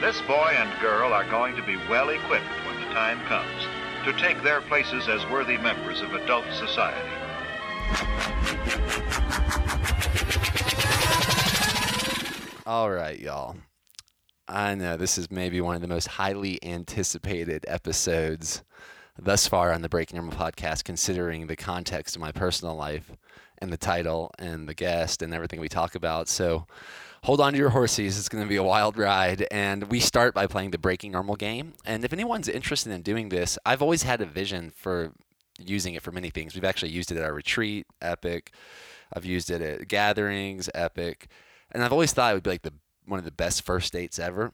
This boy and girl are going to be well equipped when the time comes to take their places as worthy members of adult society. All right, y'all. I know this is maybe one of the most highly anticipated episodes thus far on the Breaking Normal podcast, considering the context of my personal life and the title and the guest and everything we talk about. So hold on to your horses. It's going to be a wild ride. And we start by playing the Breaking Normal game. And if anyone's interested in doing this, I've always had a vision for using it for many things. We've actually used it at our retreat, Epic. I've used it at gatherings, Epic. And I've always thought it would be like the one of the best first dates ever.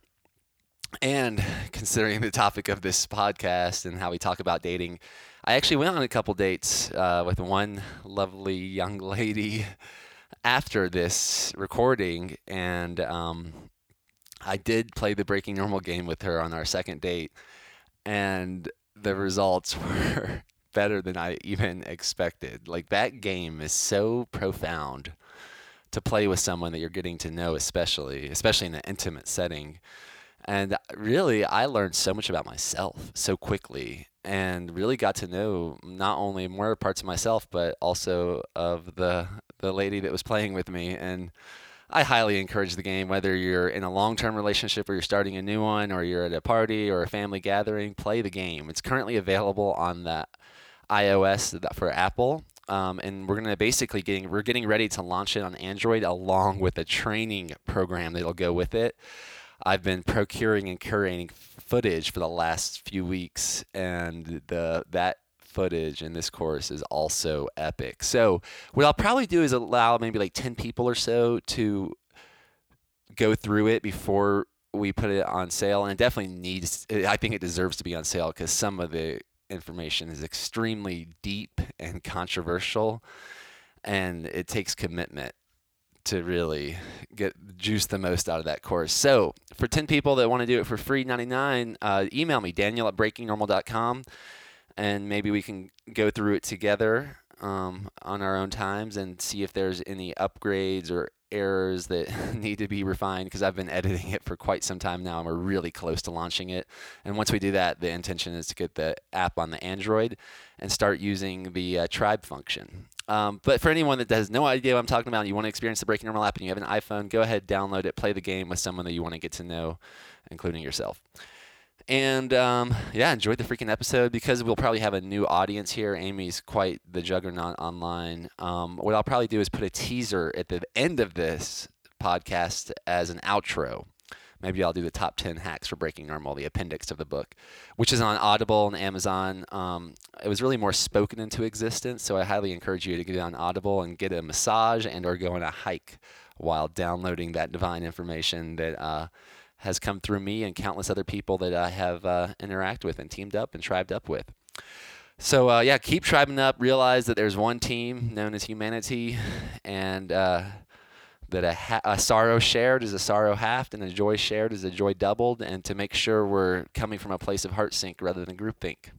And considering the topic of this podcast and how we talk about dating, I actually went on a couple dates uh, with one lovely young lady after this recording, and um, I did play the Breaking Normal game with her on our second date, and the results were better than I even expected. Like that game is so profound to play with someone that you're getting to know, especially especially in an intimate setting. And really, I learned so much about myself so quickly and really got to know not only more parts of myself, but also of the, the lady that was playing with me. And I highly encourage the game, whether you're in a long term relationship or you're starting a new one, or you're at a party or a family gathering, play the game. It's currently available on the iOS for Apple. Um, and we're gonna basically getting we're getting ready to launch it on Android along with a training program that'll go with it. I've been procuring and curating footage for the last few weeks, and the that footage in this course is also epic. So what I'll probably do is allow maybe like ten people or so to go through it before we put it on sale, and it definitely needs. I think it deserves to be on sale because some of the information is extremely deep and controversial, and it takes commitment to really get juice the most out of that course. So, for 10 people that want to do it for free 99, uh, email me, daniel at breakingnormal.com, and maybe we can go through it together um, on our own times and see if there's any upgrades or errors that need to be refined because I've been editing it for quite some time now and we're really close to launching it. And once we do that, the intention is to get the app on the Android and start using the uh, tribe function. Um, but for anyone that has no idea what I'm talking about, and you want to experience the Breaking Normal app and you have an iPhone, go ahead, download it, play the game with someone that you want to get to know, including yourself. And um, yeah, enjoyed the freaking episode because we'll probably have a new audience here. Amy's quite the juggernaut online. Um, what I'll probably do is put a teaser at the end of this podcast as an outro. Maybe I'll do the top 10 hacks for breaking normal, the appendix of the book, which is on Audible and Amazon. Um, it was really more spoken into existence, so I highly encourage you to get on Audible and get a massage and or go on a hike while downloading that divine information that uh, has come through me and countless other people that I have uh, interacted with and teamed up and tribed up with. So uh, yeah, keep tribing up. Realize that there's one team known as humanity, and uh, that a, ha- a, sorrow shared is a sorrow halved, and a joy shared is a joy doubled. And to make sure we're coming from a place of heart sync rather than groupthink.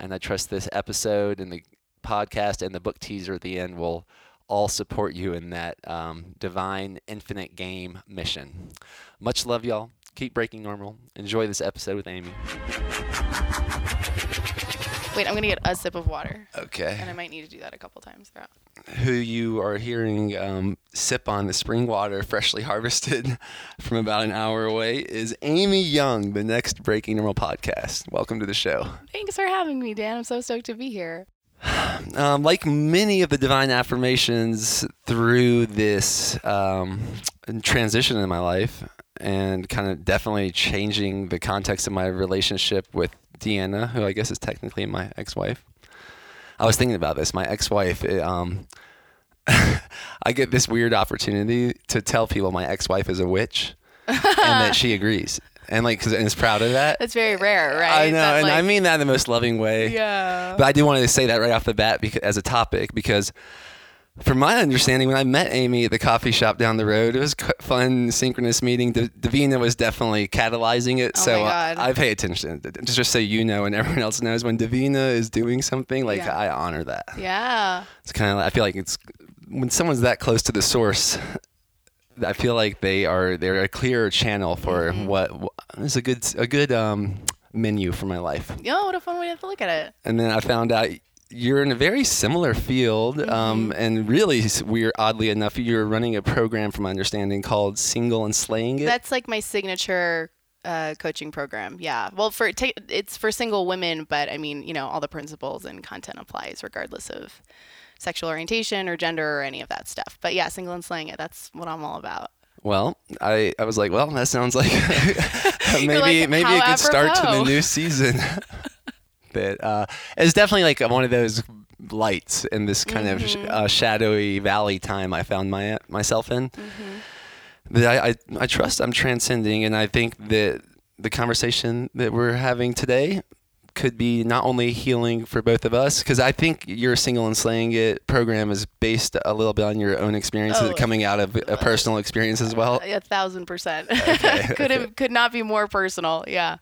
And I trust this episode and the podcast and the book teaser at the end will all support you in that um, divine infinite game mission. Much love, y'all. Keep breaking normal. Enjoy this episode with Amy. Wait, I'm gonna get a sip of water. Okay. And I might need to do that a couple times throughout. Who you are hearing um, sip on the spring water, freshly harvested from about an hour away, is Amy Young, the next Breaking Normal podcast. Welcome to the show. Thanks for having me, Dan. I'm so stoked to be here. Um, like many of the divine affirmations through this um, transition in my life, and kind of definitely changing the context of my relationship with Deanna, who I guess is technically my ex-wife. I was thinking about this. My ex-wife, um, I get this weird opportunity to tell people my ex-wife is a witch, and that she agrees, and like, cause, and is proud of that. That's very rare, right? I know, That, and I mean that in the most loving way. Yeah. But I do want to say that right off the bat because, as a topic because. From my understanding, when I met Amy at the coffee shop down the road, it was a fun, synchronous meeting. Davina was definitely catalyzing it, Oh so my God. I, I pay attention. Just, just so you know, and everyone else knows, when Davina is doing something, like Yeah. I honor that. Yeah. It's kind of, I feel like it's when someone's that close to the source, I feel like they are they're a clear channel for Mm-hmm. what, what is a good a good um, menu for my life. Yo, what a fun way to look at it. And then I found out you're in a very similar field, um, Mm-hmm. and really weird. Oddly enough, you're running a program, from my understanding, called Single and Slaying It. That's like my signature uh, coaching program. Yeah. Well, for ta it's for single women, but I mean, you know, all the principles and content applies regardless of sexual orientation or gender or any of that stuff. But yeah, single and slaying it. That's what I'm all about. Well, I, I was like, well, that sounds like maybe like, maybe a good start to the new season. that uh, it's definitely like one of those lights in this kind of sh- Mm-hmm. uh, shadowy valley time I found my myself in. Mm-hmm. That I, I I trust I'm transcending, and I think that the conversation that we're having today could be not only healing for both of us because I think your single and slaying it program is based a little bit on your own experiences Oh. coming out of a personal experience as well. A thousand percent. could have could not be more personal. Yeah.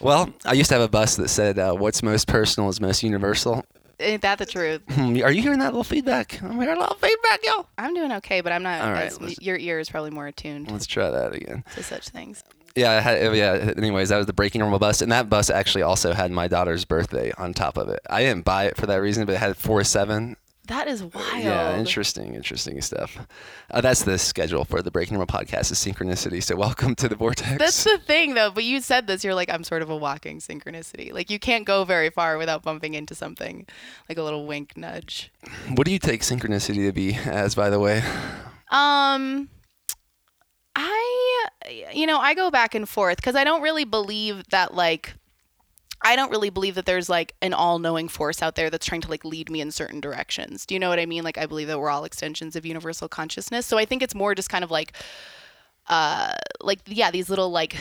Well, I used to have a bus that said, uh, "What's most personal is most universal." Ain't that the truth? Hmm, Are you hearing that little feedback? I'm hearing a little feedback, yo. I'm doing okay, but I'm not. All right, as- let's- your ear is probably more attuned Let's try that again. to such things. Yeah, I had, yeah. Anyways, that was the breaking normal bus, and that bus actually also had my daughter's birthday on top of it. I didn't buy it for that reason, but it had four seven. That is wild. Yeah, interesting, interesting stuff. Uh, that's the schedule for the Breaking Normal podcast is synchronicity. So welcome to the vortex. That's the thing, though. But you said this. You're like, I'm sort of a walking synchronicity. Like, you can't go very far without bumping into something, like a little wink, nudge. what do you take synchronicity to be as, by the way? Um, I, you know, I go back and forth because I don't really believe that, like, I don't really believe that there's like an all-knowing force out there that's trying to like lead me in certain directions. Do you know what I mean? Like I believe that we're all extensions of universal consciousness. So I think it's more just kind of like uh like yeah, these little like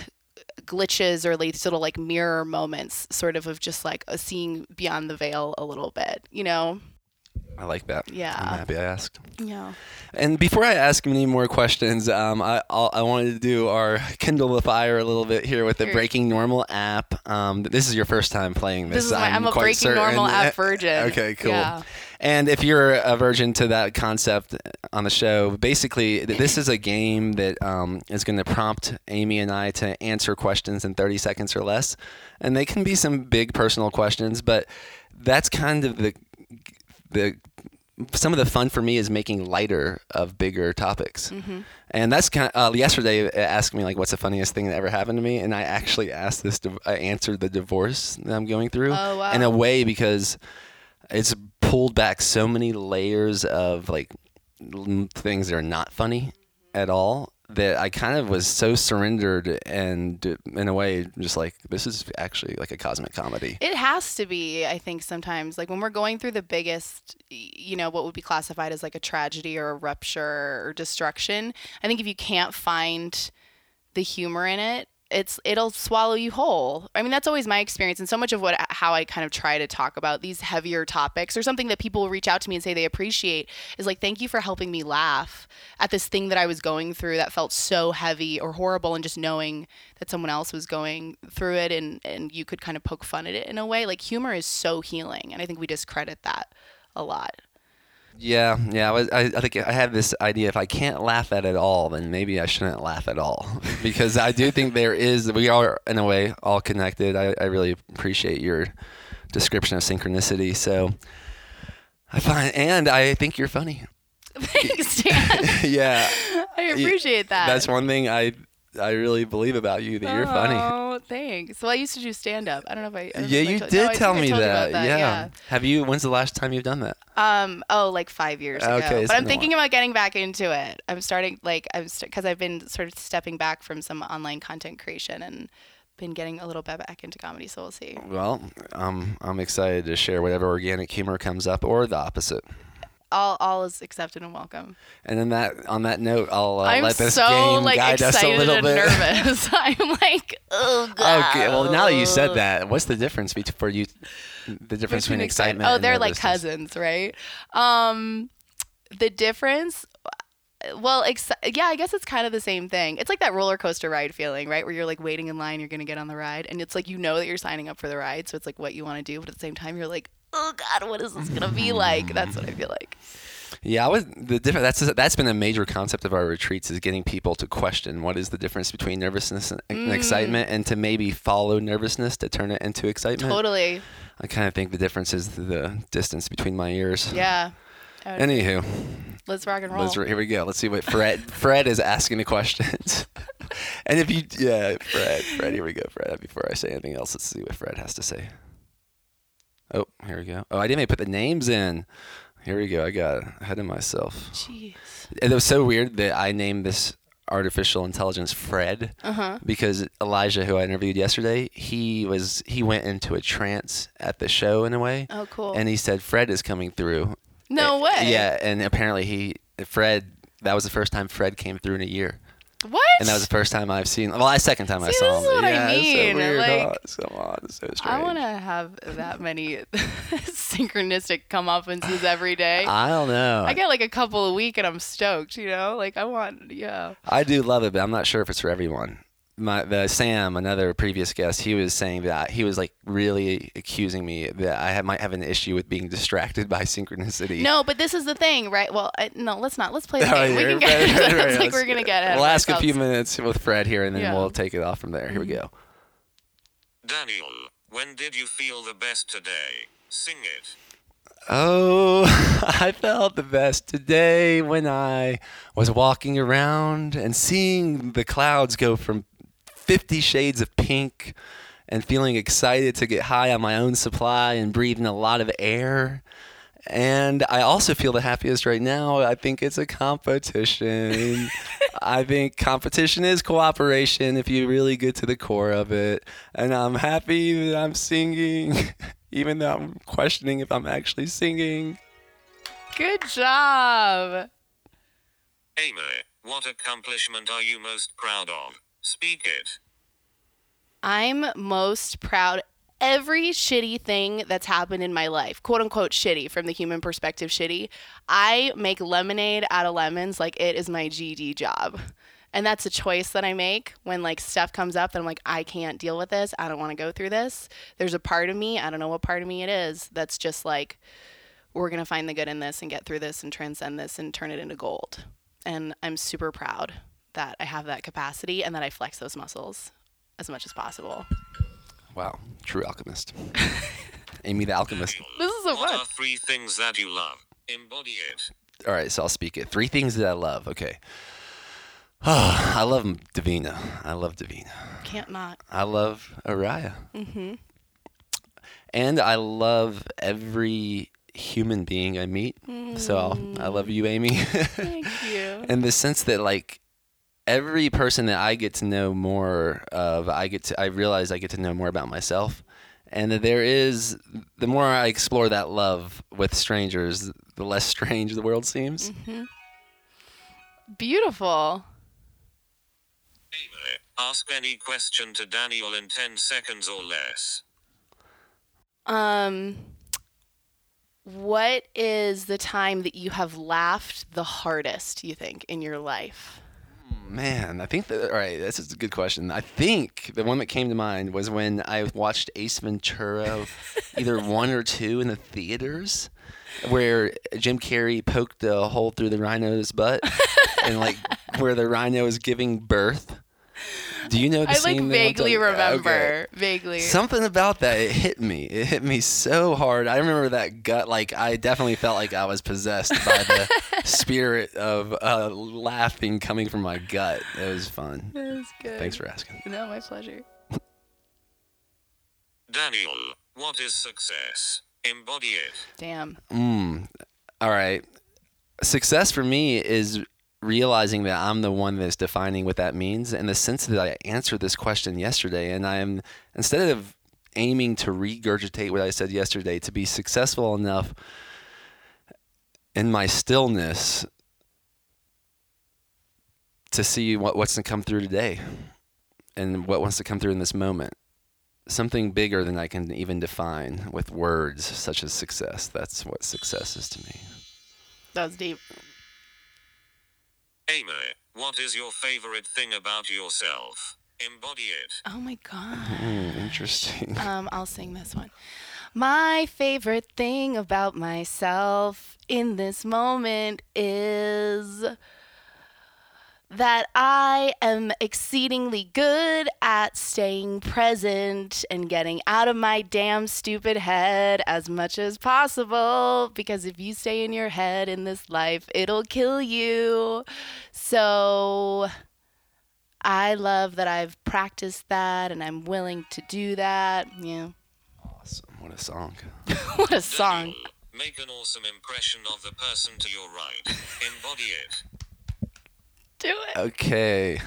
glitches or these little like mirror moments sort of of just like a seeing beyond the veil a little bit, you know? I like that. Yeah. I'm happy I asked. Yeah. And before I ask any more questions, um, I I'll, I wanted to do our Kindle the Fire a little bit here with the. Breaking Normal app. Um, this is your first time playing this. This is my I'm, a breaking certain. normal app virgin. Okay, cool. Yeah. And if you're a virgin to that concept on the show, basically this is a game that um, is going to prompt Amy and I to answer questions in 30 seconds or less, and they can be some big personal questions, but that's kind of the the some of the fun for me is making lighter of bigger topics. Mm-hmm. And that's kind of, uh, yesterday it asked me like what's the funniest thing that ever happened to me and I actually asked this I answered the divorce that I'm going through Oh, wow. in a way because it's pulled back so many layers of like things that are not funny at all that I kind of was so surrendered and in a way just like this is actually like a cosmic comedy. It has to be, I think, sometimes. Like when we're going through the biggest, you know, what would be classified as like a tragedy or a rupture or destruction, I think if you can't find the humor in it, it's it'll swallow you whole. I mean, that's always my experience, and so much of what how I kind of try to talk about these heavier topics or something that people reach out to me and say they appreciate is like, thank you for helping me laugh at this thing that I was going through that felt so heavy or horrible, and just knowing that someone else was going through it and and you could kind of poke fun at it in a way. Like humor is so healing, and I think we discredit that a lot. Yeah, yeah. I, was, I, I think I have this idea: if I can't laugh at it all, then maybe I shouldn't laugh at all, because I do think there is. We are, in a way, all connected. I, I really appreciate your description of synchronicity. So I find, and I think you're funny. Thanks, Dan. yeah, I appreciate that. that's one thing I I really believe about you that you're funny. Oh, thanks. Well, I used to do stand up. I don't know if I. I Yeah, I you told- did no, tell me you that. about Yeah. Have you? When's the last time you've done that? Um. Oh, like five years ago. Okay, it's but I'm thinking about getting back into it. I'm starting like I'm because I've been sort of stepping back from some online content creation and been getting a little bit back into comedy. So we'll see. Well, um, I'm excited to share whatever organic humor comes up, or the opposite. All all is accepted and welcome. And then that on that note, I'll uh, I'm let this so game like guide us a excited little and bit. nervous. I'm like, oh god. Okay, well now that you said that, what's the difference between for you? The difference between, excitement. Oh, they're like cousins, right? Um, the difference. Well, ex- yeah, I guess it's kind of the same thing. It's like that roller coaster ride feeling, right? Where you're like waiting in line, you're gonna get on the ride, and it's like you know that you're signing up for the ride, so it's like what you want to do, but at the same time, you're like, oh god, what is this gonna be like? That's what I feel like. Yeah, I was the different. That's that's been a major concept of our retreats is getting people to question what is the difference between nervousness and, and mm. excitement, and to maybe follow nervousness to turn it into excitement. Totally. I kind of think the difference is the distance between my ears. Yeah. Anywho, Let's rock and roll. let's, here we go. Let's see what Fred Fred is asking the questions. and if you yeah, Fred, Fred, here we go, Fred. Before I say anything else, let's see what Fred has to say. Oh, here we go. Oh, I didn't even put the names in. Here we go. I got ahead of myself. Jeez. It was so weird that I named this artificial intelligence Fred Uh-huh. because Elijah, who I interviewed yesterday, he was he went into a trance at the show in a way, Oh, cool. and he said Fred is coming through. no way. Yeah, and apparently he Fred. That was the first time Fred came through in a year, What? and that was the first time I've seen. Well, the second time I See, saw this him. is what I yeah, it's mean, so weird. like, huh? Come on, it's so strange. I want to have that many synchronistic come comeuppances every day. I don't know. I get like a couple a week and I'm stoked, you know? Like I want yeah. I do love it, but I'm not sure if it's for everyone. My the Sam, another previous guest, he was saying that he was like really accusing me that I have, might have an issue with being distracted by synchronicity. No, but this is the thing, right? Well, I, no, let's not. Let's play the Oh, game. we yeah, can get right, right, right. like we're going to get it. We'll of ask a few minutes with Fred here, and then Yeah. we'll take it off from there. Here we mm-hmm. go. Daniel, when did you feel the best today? Sing it. Oh, I felt the best today when I was walking around and seeing the clouds go from 50 shades of pink and feeling excited to get high on my own supply and breathing a lot of air. And I also feel the happiest right now. I think it's a competition. I think competition is cooperation if you really get to the core of it. And I'm happy that I'm singing, even though I'm questioning if I'm actually singing. Good job. Amy, what accomplishment are you most proud of? Speak it. I'm most proud every shitty thing that's happened in my life, quote unquote shitty from the human perspective shitty. I make lemonade out of lemons like it is my GD job. And that's a choice that I make when like stuff comes up that I'm like I can't deal with this. I don't want to go through this. There's a part of me, I don't know what part of me it is, that's just like we're going to find the good in this and get through this and transcend this and turn it into gold. And I'm super proud that I have that capacity and that I flex those muscles as much as possible. Wow, true alchemist. Amy the alchemist. This is so What fun. are three things that you love? Embody it. All right, so I'll speak it. Three things that I love. Okay. Oh, I love Davina. I love Davina. Can't not. I love Araya. Mm-hmm. And I love every human being I meet. So I'll, I love you, Amy. Thank you. in the sense that like every person that I get to know more of, I get to I realize I get to know more about myself. And that there is the more I explore that love with strangers, the less strange the world seems. Beautiful. Amy, ask any question to Daniel in 10 seconds or less. Um, what is the time that you have laughed the hardest? You think in your life? Man, I think that all right, this is a good question. I think the one that came to mind was when I watched Ace Ventura, either one or two in the theaters, where Jim Carrey poked a hole through the rhino's butt, and like where the rhino is giving birth. Do you know the I like vaguely remember. Okay. Vaguely. Something about that it hit me. It hit me so hard. I remember that gut. Like I definitely felt like I was possessed by the spirit of uh, laughing coming from my gut. It was fun. That's good. Thanks for asking. No, my pleasure. Daniel, what is success? Embody it. Damn. Mm. All right. Success for me is realizing that I'm the one that's defining what that means in the sense that I answered this question yesterday and I'm instead of aiming to regurgitate what I said yesterday to be successful enough in my stillness to see what what's to come through today and what wants to come through in this moment something bigger than I can even define with words, such as success. That's what success is to me. That was deep. Amy, what is your favorite thing about yourself? Embody it. Oh my god. Hmm, interesting. Um, I'll sing this one. My favorite thing about myself in this moment is that I am exceedingly good at staying present and getting out of my damn stupid head as much as possible. Because if you stay in your head in this life, it'll kill you. So I love that I've practiced that and I'm willing to do that. Yeah. Awesome. What a song. what a song. Daniel, make an awesome impression of the person to your right. Embody it. Do it. Okay.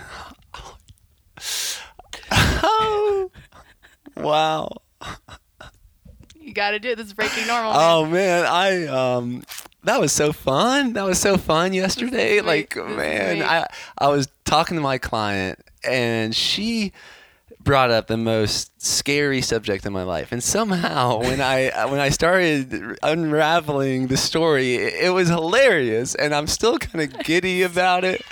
oh. Wow. You got to do it. This is breaking normal. Oh man, I um that was so fun. That was so fun yesterday. Like great. This is man. I I was talking to my client and she brought up the most scary subject in my life. And somehow when I when I started unraveling the story, it, it was hilarious and I'm still kind of giddy about it.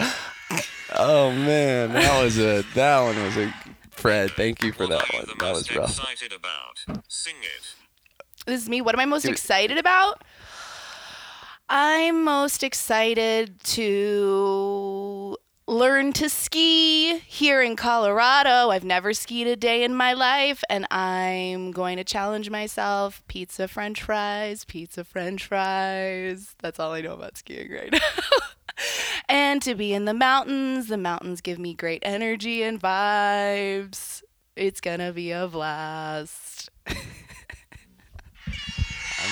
Oh man, that was a that one was a Fred, thank you for what that one. That was rough. excited about? Sing it. This is me. What am I most Dude. excited about? I'm most excited to learn to ski here in Colorado. I've never skied a day in my life, and I'm going to challenge myself. Pizza, french fries, pizza, french fries. That's all I know about skiing right now. and to be in the mountains. The mountains give me great energy and vibes. It's gonna be a blast. I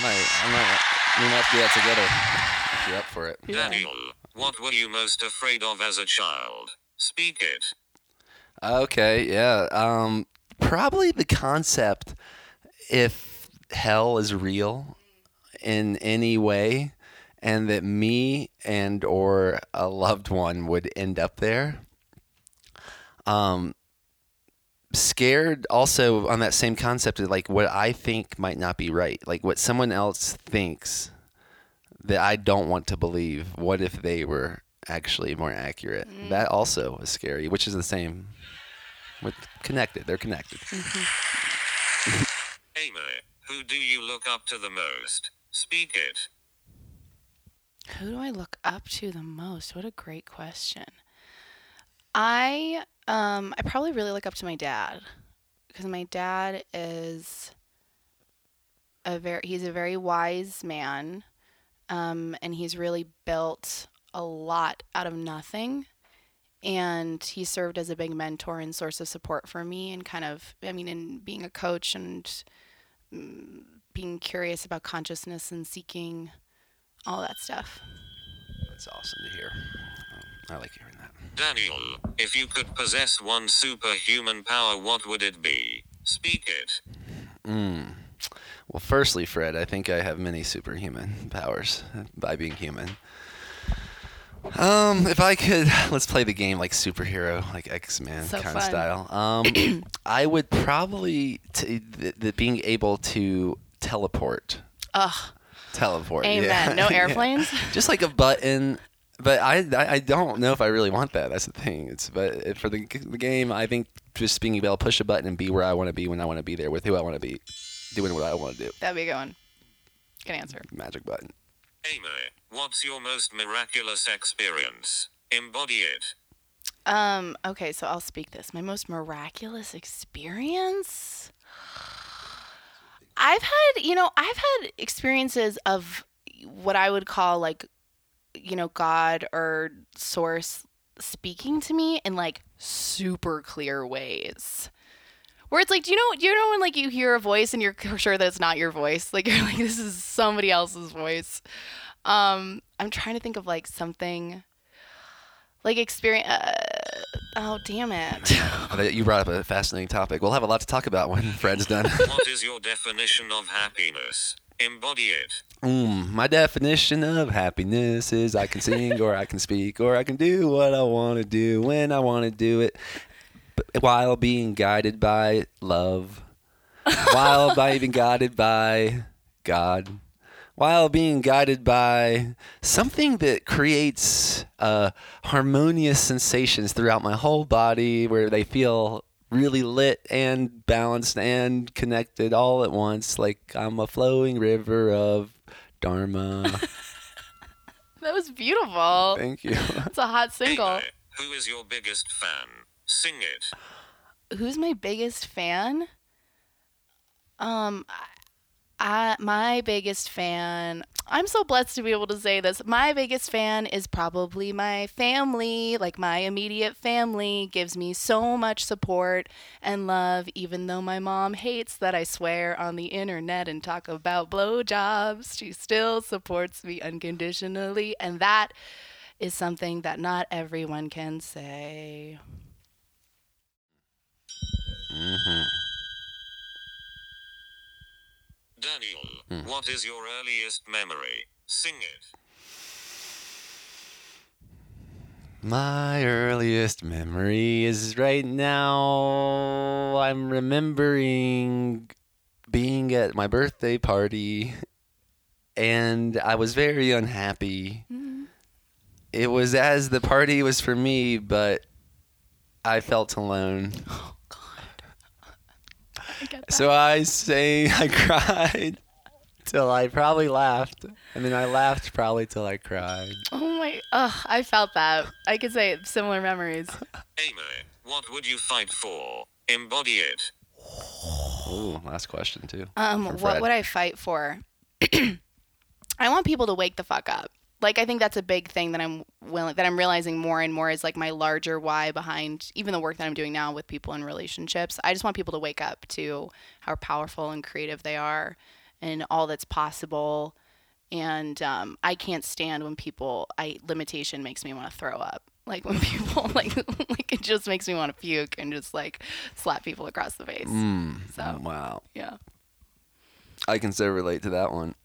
might, I might, we might have to do that together. If you're up for it. Yeah. What were you most afraid of as a child? Speak it. Okay, yeah. Um, probably the concept if hell is real in any way, and that me and or a loved one would end up there. Um, scared also on that same concept of like what I think might not be right, like what someone else thinks that I don't want to believe. What if they were actually more accurate? That also is scary, which is the same with connected. They're connected. Amy, who do you look up to the most? Speak it. Who do I look up to the most? What a great question. I um I probably really look up to my dad because my dad is a very he's a very wise man um and he's really built a lot out of nothing and he served as a big mentor and source of support for me and kind of I mean in being a coach and mm, being curious about consciousness and seeking all that stuff. That's awesome to hear. I like hearing that. Daniel, if you could possess one superhuman power, what would it be? Speak it. Mm. Well, firstly, Fred, I think I have many superhuman powers by being human. Um, if I could, let's play the game like superhero, like X Men So kind of style. Um, I would probably t- th- th- being able to teleport. Ugh. Teleport. Amen. yeah. No Yeah. airplanes? Just like a button. But I, I, I don't know if I really want that. That's the thing. It's but for the, the game, I think just being able to push a button and be where I want to be when I want to be there with who I want to be, doing what I want to do. That'd be a good one. Good answer. Magic button. Amy, what's your most miraculous experience? Embody it. Um, okay, so I'll speak this. My most miraculous experience? I've had, you know, I've had experiences of what I would call like, you know, God or source speaking to me in like super clear ways. Where it's like, do you know, do you know when like you hear a voice and you're sure that it's not your voice? Like you're like, this is somebody else's voice. Um, I'm trying to think of like something like experience. Uh, oh, damn it. You brought up a fascinating topic. We'll have a lot to talk about when Fred's done. what is your definition of happiness? Embody it. Mm, my definition of happiness is I can sing or I can speak or I can do what I want to do when I want to do it but while being guided by love, while by being guided by God, while being guided by something that creates uh, harmonious sensations throughout my whole body where they feel really lit and balanced and connected all at once. Like I'm a flowing river of Dharma. That was beautiful. Thank you. It's a hot single. Amy, who is your biggest fan? Sing it. Who's my biggest fan? Um, I, my biggest fan. I'm so blessed to be able to say this. My biggest fan is probably my family. Like my immediate family gives me so much support and love, even though my mom hates that I swear on the internet and talk about blowjobs. She still supports me unconditionally, and that is something that not everyone can say. Mm-hmm. Daniel, hmm. what is your earliest memory? Sing it. My earliest memory is right now. I'm remembering being at my birthday party and I was very unhappy. Mm-hmm. It was as the party was for me, but I felt alone. God. I. So I say I cried till I probably laughed, and then I laughed probably till I cried. Oh my, ugh, I felt that. I could say similar memories. Amy, what would you fight for? Embody it. Ooh, last question too. Um, what would I fight for? I want people to wake the fuck up. Like I think that's a big thing that I'm willing that I'm realizing more and more is like my larger why behind even the work that I'm doing now with people in relationships. I just want people to wake up to how powerful and creative they are and all that's possible. And um, I can't stand when people I limitation makes me want to throw up. Like when people like like it just makes me want to puke and just like slap people across the face. Mm, So wow, yeah. I can so relate to that one.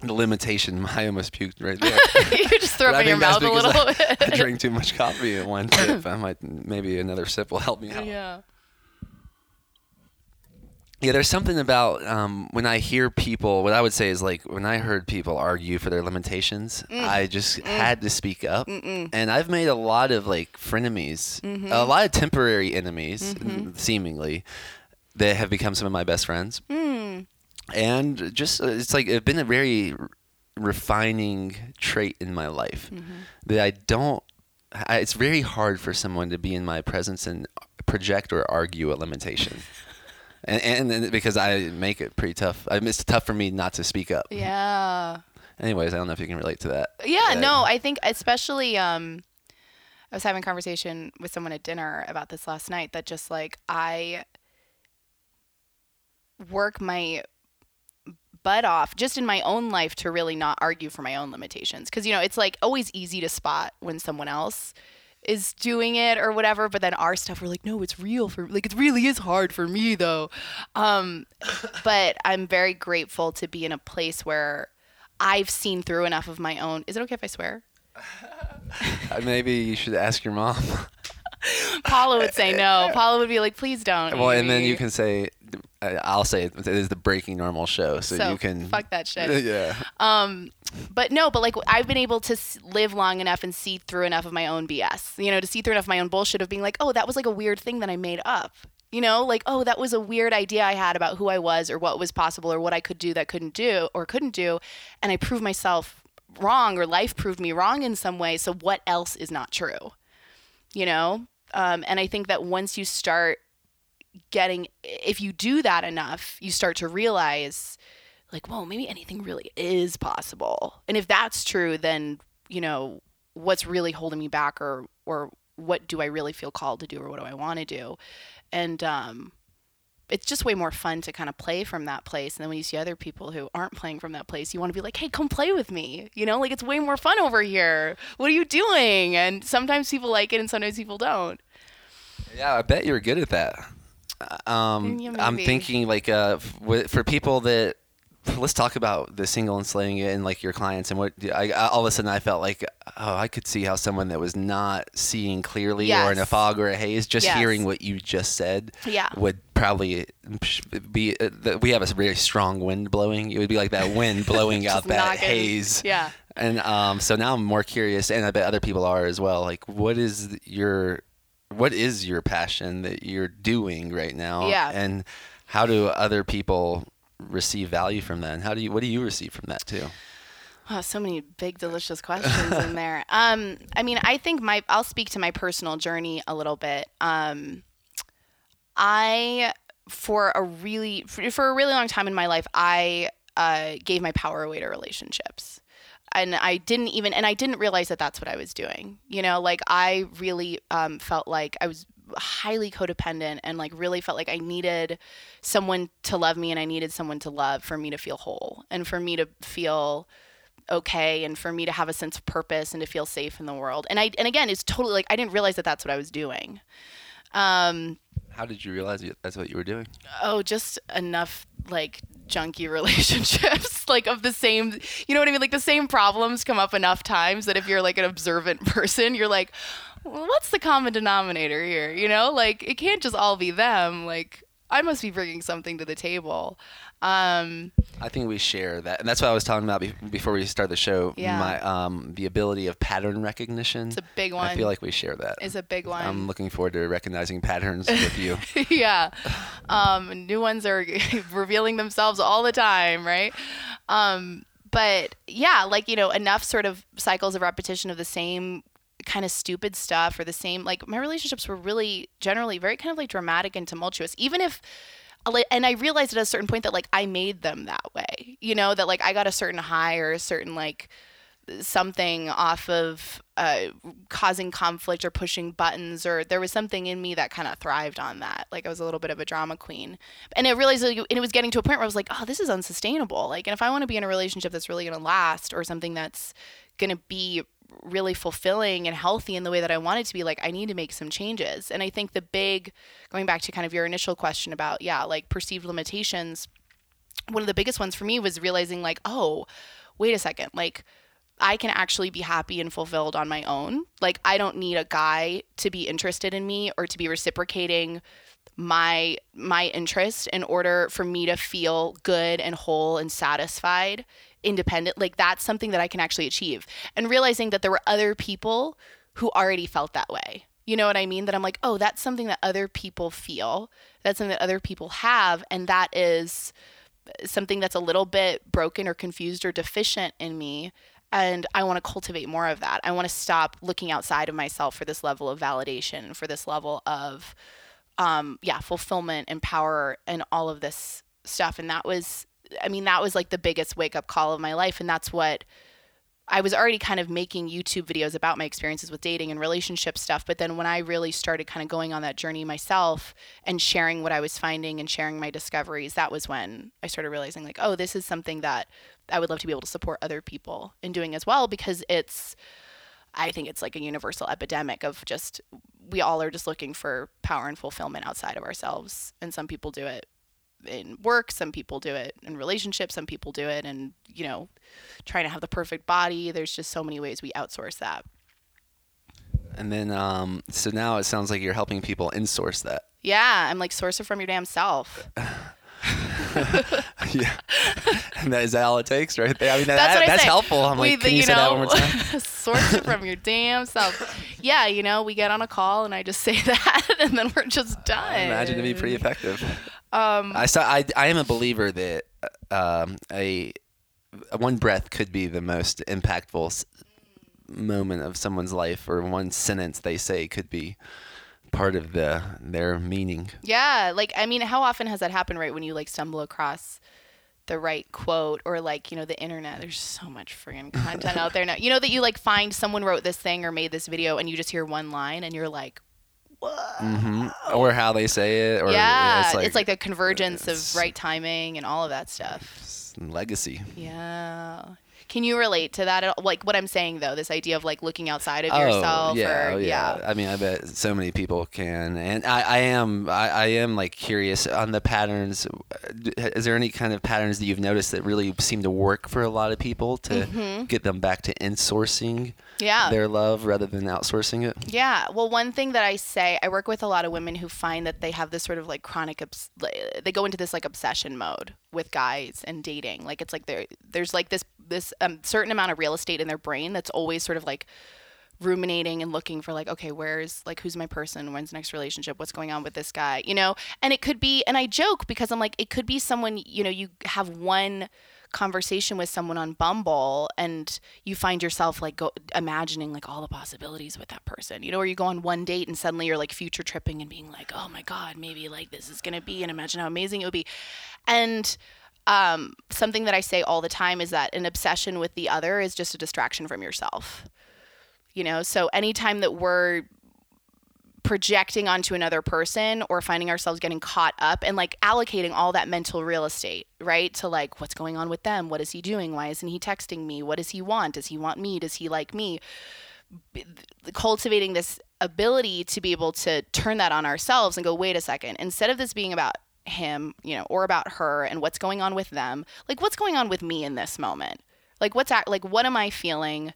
The limitation, I almost puked right there. you just throw up in your mouth a little I, I bit. drank too much coffee at one sip. I might maybe another sip will help me out. yeah. Yeah, there's something about um, when I hear people. What I would say is like when I heard people argue for their limitations, Mm. I just had to speak up, and I've made a lot of like frenemies, Mm-hmm. a lot of temporary enemies, seemingly, that have become some of my best friends. Mm. And just uh, it's like it's been a very refining trait in my life Mm-hmm. that I don't. I, it's very hard for someone to be in my presence and project or argue a limitation. And, and then because I make it pretty tough, I mean, it's tough for me not to speak up. Yeah. Anyways, I don't know if you can relate to that. Yeah, no, I think especially um I was having a conversation with someone at dinner about this last night that just like I work my butt off just in my own life to really not argue for my own limitations. Cuz you know, it's like always easy to spot when someone else is doing it or whatever but then our stuff we're like no it's real for like it really is hard for me though. Um but i'm very grateful to be in a place where i've seen through enough of my own. Is it okay if i swear? Uh, Maybe you should ask your mom. paula would say no. Paula would be like please don't well, and then you can say, I'll say it is the Breaking Normal show, so, so you can. fuck that shit Yeah. Um, but no, but like I've been able to live long enough and see through enough of my own BS, you know, to see through enough of my own bullshit of being like, oh, that was like a weird thing that I made up. You know, like, oh, that was a weird idea I had about who I was or what was possible or what I could do that couldn't do or couldn't do. And I proved myself wrong or life proved me wrong in some way. So what else is not true? You know? Um, and I think that once you start getting, if you do that enough, you start to realize like, whoa, maybe anything really is possible. And if that's true, then, you know, what's really holding me back or or what do I really feel called to do or what do I want to do? And um it's just way more fun to kind of play from that place. And then when you see other people who aren't playing from that place, you want to be like, hey, come play with me. You know, like it's way more fun over here. What are you doing? And sometimes people like it and sometimes people don't. Yeah, I bet you're good at that. Um, Yeah, I'm thinking like uh, for people that let's talk about the single and slaying it and like your clients and what I, I- all of a sudden I felt like oh I could see how someone that was not seeing clearly or in a fog or a haze just Yes. hearing what you just said Yeah. would probably be uh, the, we have a very strong wind blowing it would be like that wind blowing out that haze Yeah. and um, so now I'm more curious, and I bet other people are as well. Like, what is your what is your passion that you're doing right now? Yeah. And how do other people receive value from that? And how do you what do you receive from that too? Oh, so many big, delicious questions in there. Um, I mean, I think my I'll speak to my personal journey a little bit. Um, I for a really for, for a really long time in my life, I uh, gave my power away to relationships. And I didn't even, and I didn't realize that that's what I was doing. You know, like I really um, felt like I was highly codependent and like really felt like I needed someone to love me and I needed someone to love for me to feel whole and for me to feel okay and for me to have a sense of purpose and to feel safe in the world. And I and again, it's totally like I didn't realize that that's what I was doing. Um, How did you realize you- that's what you were doing? oh, just enough like junky relationships, like of the same, you know what I mean? Like the same problems come up enough times that if you're like an observant person, you're like, what's the common denominator here? You know, like it can't just all be them. Like I must be bringing something to the table. Um, I think we share that, and that's what I was talking about be- before we start the show. Yeah. My um, the ability of pattern recognition. it's a big one. I feel like we share that. It's a big one. I'm looking forward to recognizing patterns with you. yeah. Um, new ones are revealing themselves all the time, right? Um, but yeah, like, you know, enough sort of cycles of repetition of the same kind of stupid stuff or the same, like, my relationships were really generally very kind of like dramatic and tumultuous, even if. And I realized at a certain point that like I made them that way, you know, that like I got a certain high or a certain like something off of uh, causing conflict or pushing buttons or there was something in me that kind of thrived on that. Like i was a little bit of a drama queen. And i realized and it was getting to a point where i was like oh this is unsustainable. Like and if i want to be in a relationship that's really going to last or something that's going to be really fulfilling and healthy in the way that i want it to be like i need to make some changes and i think the big going back to kind of your initial question about yeah like perceived limitations one of the biggest ones for me was realizing like oh wait a second like I can actually be happy and fulfilled on my own. Like I don't need a guy to be interested in me or to be reciprocating my my interest in order for me to feel good and whole and satisfied independent like that's something that I can actually achieve. And realizing that there were other people who already felt that way. You know what I mean? That I'm like oh that's something that other people feel. That's something that other people have. And that is something that's a little bit broken or confused or deficient in me. And I want to cultivate more of that. I want to stop looking outside of myself for this level of validation for this level of, um, yeah, fulfillment and power and all of this stuff. And that was, I mean, that was like the biggest wake up call of my life. And that's what I was already kind of making YouTube videos about my experiences with dating and relationship stuff. But then when I really started kind of going on that journey myself and sharing what I was finding and sharing my discoveries, that was when I started realizing, like, oh, this is something that I would love to be able to support other people in doing as well because it's, I think it's like a universal epidemic of just, we all are just looking for power and fulfillment outside of ourselves. And some people do it in work, some people do it in relationships, some people do it and, you know, trying to have the perfect body. There's just so many ways we outsource that. And then, um, so now it sounds like you're helping people insource that. Yeah, I'm like source it from your damn self. yeah. And that, is that all it takes, right there? I mean, that, That's that's helpful. I'm We- like, can you you, say that one know, more time? source it from your damn self. Yeah, you know, we get on a call and I just say that and then we're just done. I imagine to be pretty effective. Um, I saw. I, I am a believer that um, a one breath could be the most impactful s- moment of someone's life, or one sentence they say could be part of the their meaning. Yeah, like I mean, how often has that happened right when you like stumble across the right quote or like, you know, the internet. There's so much friggin' content out there now. You know that you like find someone wrote this thing or made this video and you just hear one line and you're like, hmm Or how they say it, or yeah, it's like, the convergence of right timing and all of that stuff. legacy. Yeah. Can you relate to that? At all? Like what I'm saying though, this idea of like looking outside of yourself. Oh, yeah, or, oh, yeah. I mean, I bet so many people can, and I, I am, I, I am like curious on the patterns. Is there any kind of patterns that you've noticed that really seem to work for a lot of people to get them back to insourcing Mm-hmm. Yeah. their love rather than outsourcing it? Yeah. Well, one thing that I say, I work with a lot of women who find that they have this sort of like chronic, obs- they go into this like obsession mode with guys and dating. Like it's like there, there's like this this um, certain amount of real estate in their brain that's always sort of like ruminating and looking for like okay where's like who's my person when's the next relationship what's going on with this guy you know and it could be and i joke because i'm like it could be someone you know you have one conversation with someone on bumble and you find yourself like go, imagining like all the possibilities with that person you know or you go on one date and suddenly you're like future tripping and being like oh my god maybe like this is gonna be and imagine how amazing it would be and um, something that I say all the time is that an obsession with the other is just a distraction from yourself. You know, so anytime that we're projecting onto another person or finding ourselves getting caught up and like allocating all that mental real estate, right? To like, what's going on with them? What is he doing? Why isn't he texting me? What does he want? Does he want me? Does he like me? Cultivating this ability to be able to turn that on ourselves and go, wait a second, instead of this being about him, you know, or about her and what's going on with them. Like what's going on with me in this moment? Like what's at, like what am I feeling?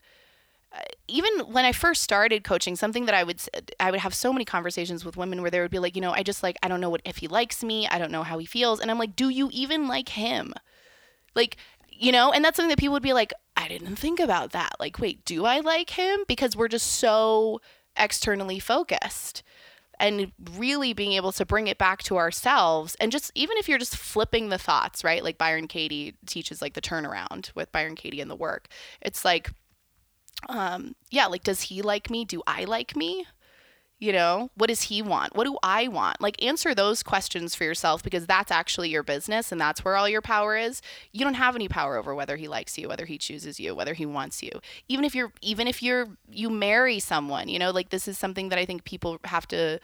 Even when I first started coaching, something that I would I would have so many conversations with women where they would be like, you know, I just like I don't know what if he likes me, I don't know how he feels, and I'm like, do you even like him? Like, you know, and that's something that people would be like, I didn't think about that. Like, wait, do I like him? Because we're just so externally focused and really being able to bring it back to ourselves and just even if you're just flipping the thoughts right like byron katie teaches like the turnaround with byron katie and the work it's like um yeah like does he like me do i like me you know, what does he want? What do I want? Like, answer those questions for yourself because that's actually your business and that's where all your power is. You don't have any power over whether he likes you, whether he chooses you, whether he wants you. Even if you're, even if you're, you marry someone, you know, like this is something that I think people have to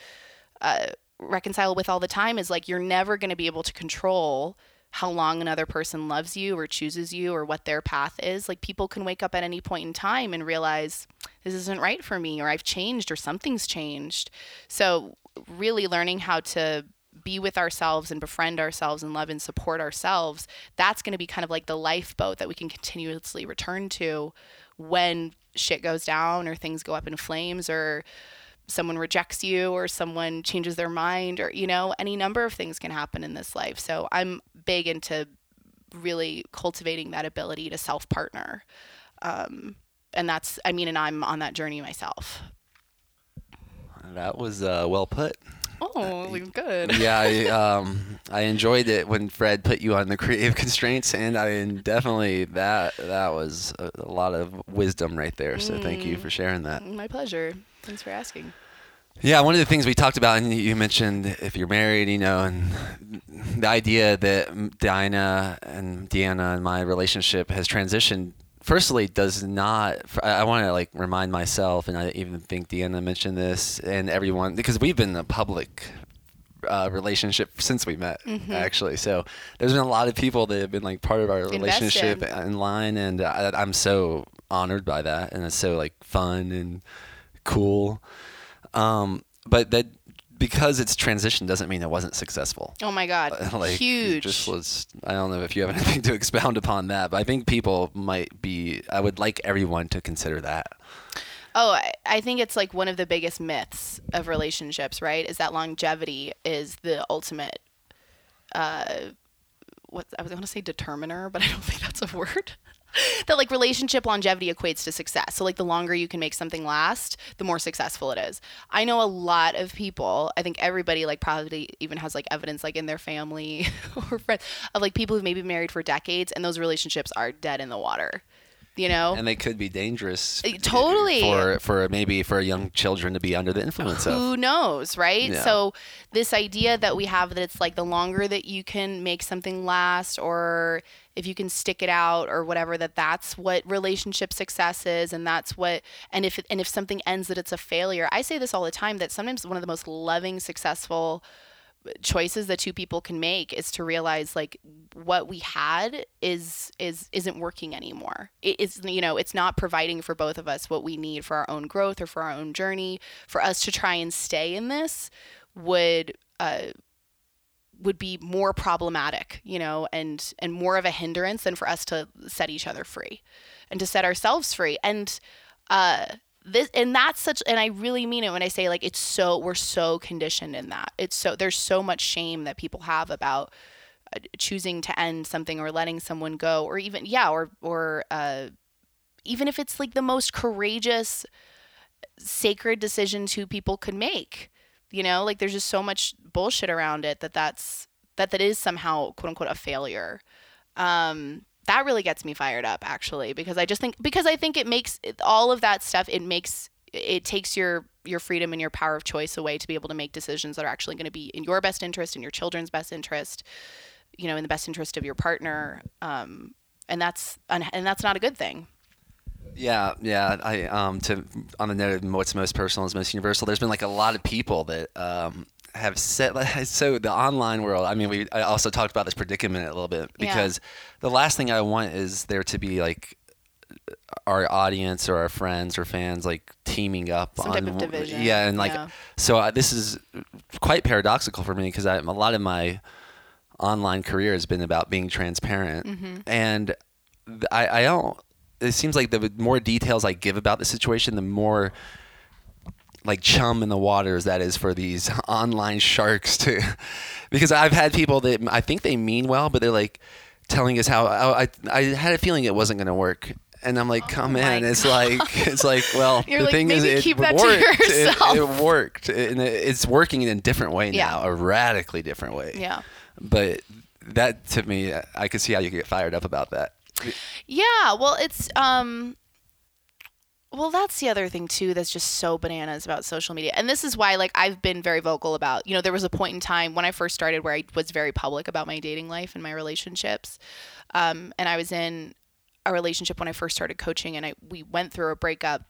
uh, reconcile with all the time is like, you're never going to be able to control how long another person loves you or chooses you or what their path is. Like people can wake up at any point in time and realize this isn't right for me or I've changed or something's changed. So really learning how to be with ourselves and befriend ourselves and love and support ourselves, that's going to be kind of like the lifeboat that we can continuously return to when shit goes down or things go up in flames or someone rejects you or someone changes their mind or you know any number of things can happen in this life so i'm big into really cultivating that ability to self partner um, and that's i mean and i'm on that journey myself that was uh, well put Oh, good. yeah, I, um, I enjoyed it when Fred put you on the creative constraints, and I definitely that that was a, a lot of wisdom right there. So mm. thank you mm. for sharing that. My pleasure. Thanks for asking. Yeah, one of the things we talked about, and you mentioned if you're married, you know, and the idea that Diana and Deanna and my relationship has transitioned. Firstly, does not. I want to like remind myself, and I even think Deanna mentioned this, and everyone because we've been a public uh, relationship since we met, mm-hmm. actually. So there's been a lot of people that have been like part of our relationship in line, and I, I'm so honored by that, and it's so like fun and cool. Um, but that because it's transition doesn't mean it wasn't successful. Oh my God, like, huge! just was. I don't know if you have anything to expound upon that, but I think people might be. I would like everyone to consider that. Oh, I think it's like one of the biggest myths of relationships, right? Is that longevity is the ultimate. Uh, what I was going to say determiner, but I don't think that's a word. that like relationship longevity equates to success. So like the longer you can make something last, the more successful it is. I know a lot of people, I think everybody like probably even has like evidence like in their family or friends of like people who've maybe married for decades and those relationships are dead in the water you know and they could be dangerous uh, totally for for maybe for young children to be under the influence who of who knows right yeah. so this idea that we have that it's like the longer that you can make something last or if you can stick it out or whatever that that's what relationship success is and that's what and if and if something ends that it's a failure. I say this all the time that sometimes one of the most loving successful choices that two people can make is to realize like what we had is is isn't working anymore. It is you know it's not providing for both of us what we need for our own growth or for our own journey. For us to try and stay in this would uh would be more problematic you know and and more of a hindrance than for us to set each other free and to set ourselves free and uh this and that's such and I really mean it when I say like it's so we're so conditioned in that. It's so there's so much shame that people have about uh, choosing to end something or letting someone go or even yeah or or uh even if it's like the most courageous sacred decisions who people could make. You know, like there's just so much bullshit around it that that's that that is somehow quote unquote a failure. Um, that really gets me fired up actually because I just think because I think it makes all of that stuff it makes it takes your your freedom and your power of choice away to be able to make decisions that are actually going to be in your best interest in your children's best interest you know in the best interest of your partner um, and that's and that's not a good thing yeah, yeah. I um to on the note of what's most personal is most universal. There's been like a lot of people that um have said so the online world. I mean, we I also talked about this predicament a little bit Yeah. because the last thing I want is there to be like our audience or our friends or fans like teaming up Some on type of division, yeah and like yeah. so uh, this is quite paradoxical for me because a lot of my online career has been about being transparent Mm-hmm. and I, I don't it seems like the more details i give about the situation the more like chum in the waters that is for these online sharks to because i've had people that i think they mean well but they're like telling us how oh, I, I had a feeling it wasn't going to work and I'm like, come Oh in. It's like, it's like, well, You're the like, thing is, it keep that to worked. It- It, worked, and it's working in a different way Yeah. now, a radically different way. yeah But that to me, I could see how you could get fired up about that. Yeah, well, it's um well, that's the other thing too that's just so bananas about social media. And this is why like I've been very vocal about, you know, there was a point in time when I first started where I was very public about my dating life and my relationships. Um and I was in a relationship when I first started coaching and I we went through a breakup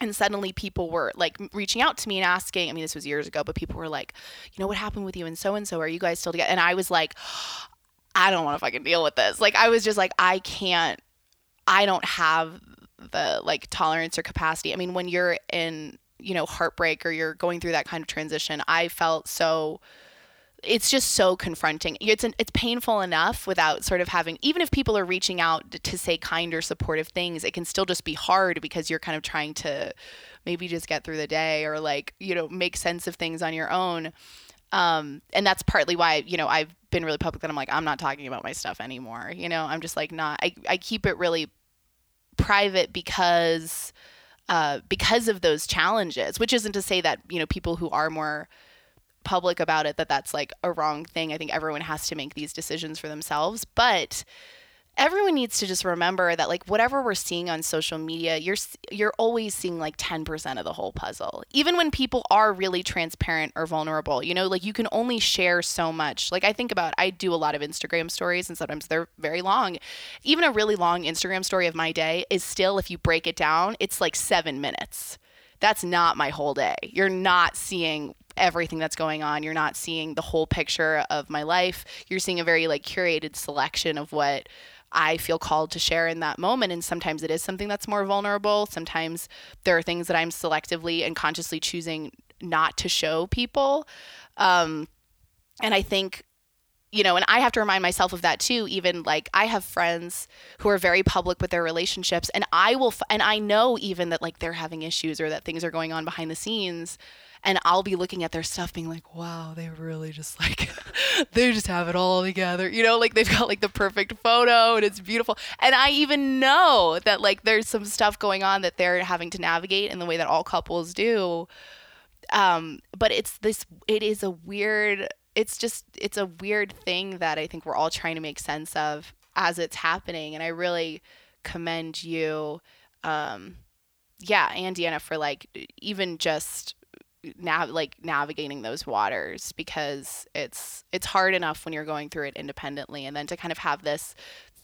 and suddenly people were like reaching out to me and asking i mean this was years ago but people were like you know what happened with you and so and so are you guys still together and i was like i don't want to fucking deal with this like i was just like i can't i don't have the like tolerance or capacity i mean when you're in you know heartbreak or you're going through that kind of transition i felt so it's just so confronting. It's an, it's painful enough without sort of having even if people are reaching out to, say kind or supportive things, it can still just be hard because you're kind of trying to maybe just get through the day or like, you know, make sense of things on your own. Um, and that's partly why, you know, I've been really public that I'm like, I'm not talking about my stuff anymore. You know, I'm just like not I, I keep it really private because uh, because of those challenges, which isn't to say that, you know, people who are more public about it that that's like a wrong thing. I think everyone has to make these decisions for themselves, but everyone needs to just remember that like whatever we're seeing on social media, you're you're always seeing like 10% of the whole puzzle. Even when people are really transparent or vulnerable, you know, like you can only share so much. Like I think about I do a lot of Instagram stories and sometimes they're very long. Even a really long Instagram story of my day is still if you break it down, it's like 7 minutes that's not my whole day. You're not seeing everything that's going on. You're not seeing the whole picture of my life. You're seeing a very like curated selection of what I feel called to share in that moment. And sometimes it is something that's more vulnerable. Sometimes there are things that I'm selectively and consciously choosing not to show people. Um, and I think you know, and I have to remind myself of that too. Even like I have friends who are very public with their relationships, and I will, f- and I know even that like they're having issues or that things are going on behind the scenes, and I'll be looking at their stuff, being like, wow, they really just like, they just have it all together, you know, like they've got like the perfect photo and it's beautiful, and I even know that like there's some stuff going on that they're having to navigate in the way that all couples do. Um but it's this it is a weird it's just it's a weird thing that i think we're all trying to make sense of as it's happening. And i really commend you um yeah and deanna for like even just nav- like navigating those waters because it's it's hard enough when you're going through it independently and then to kind of have this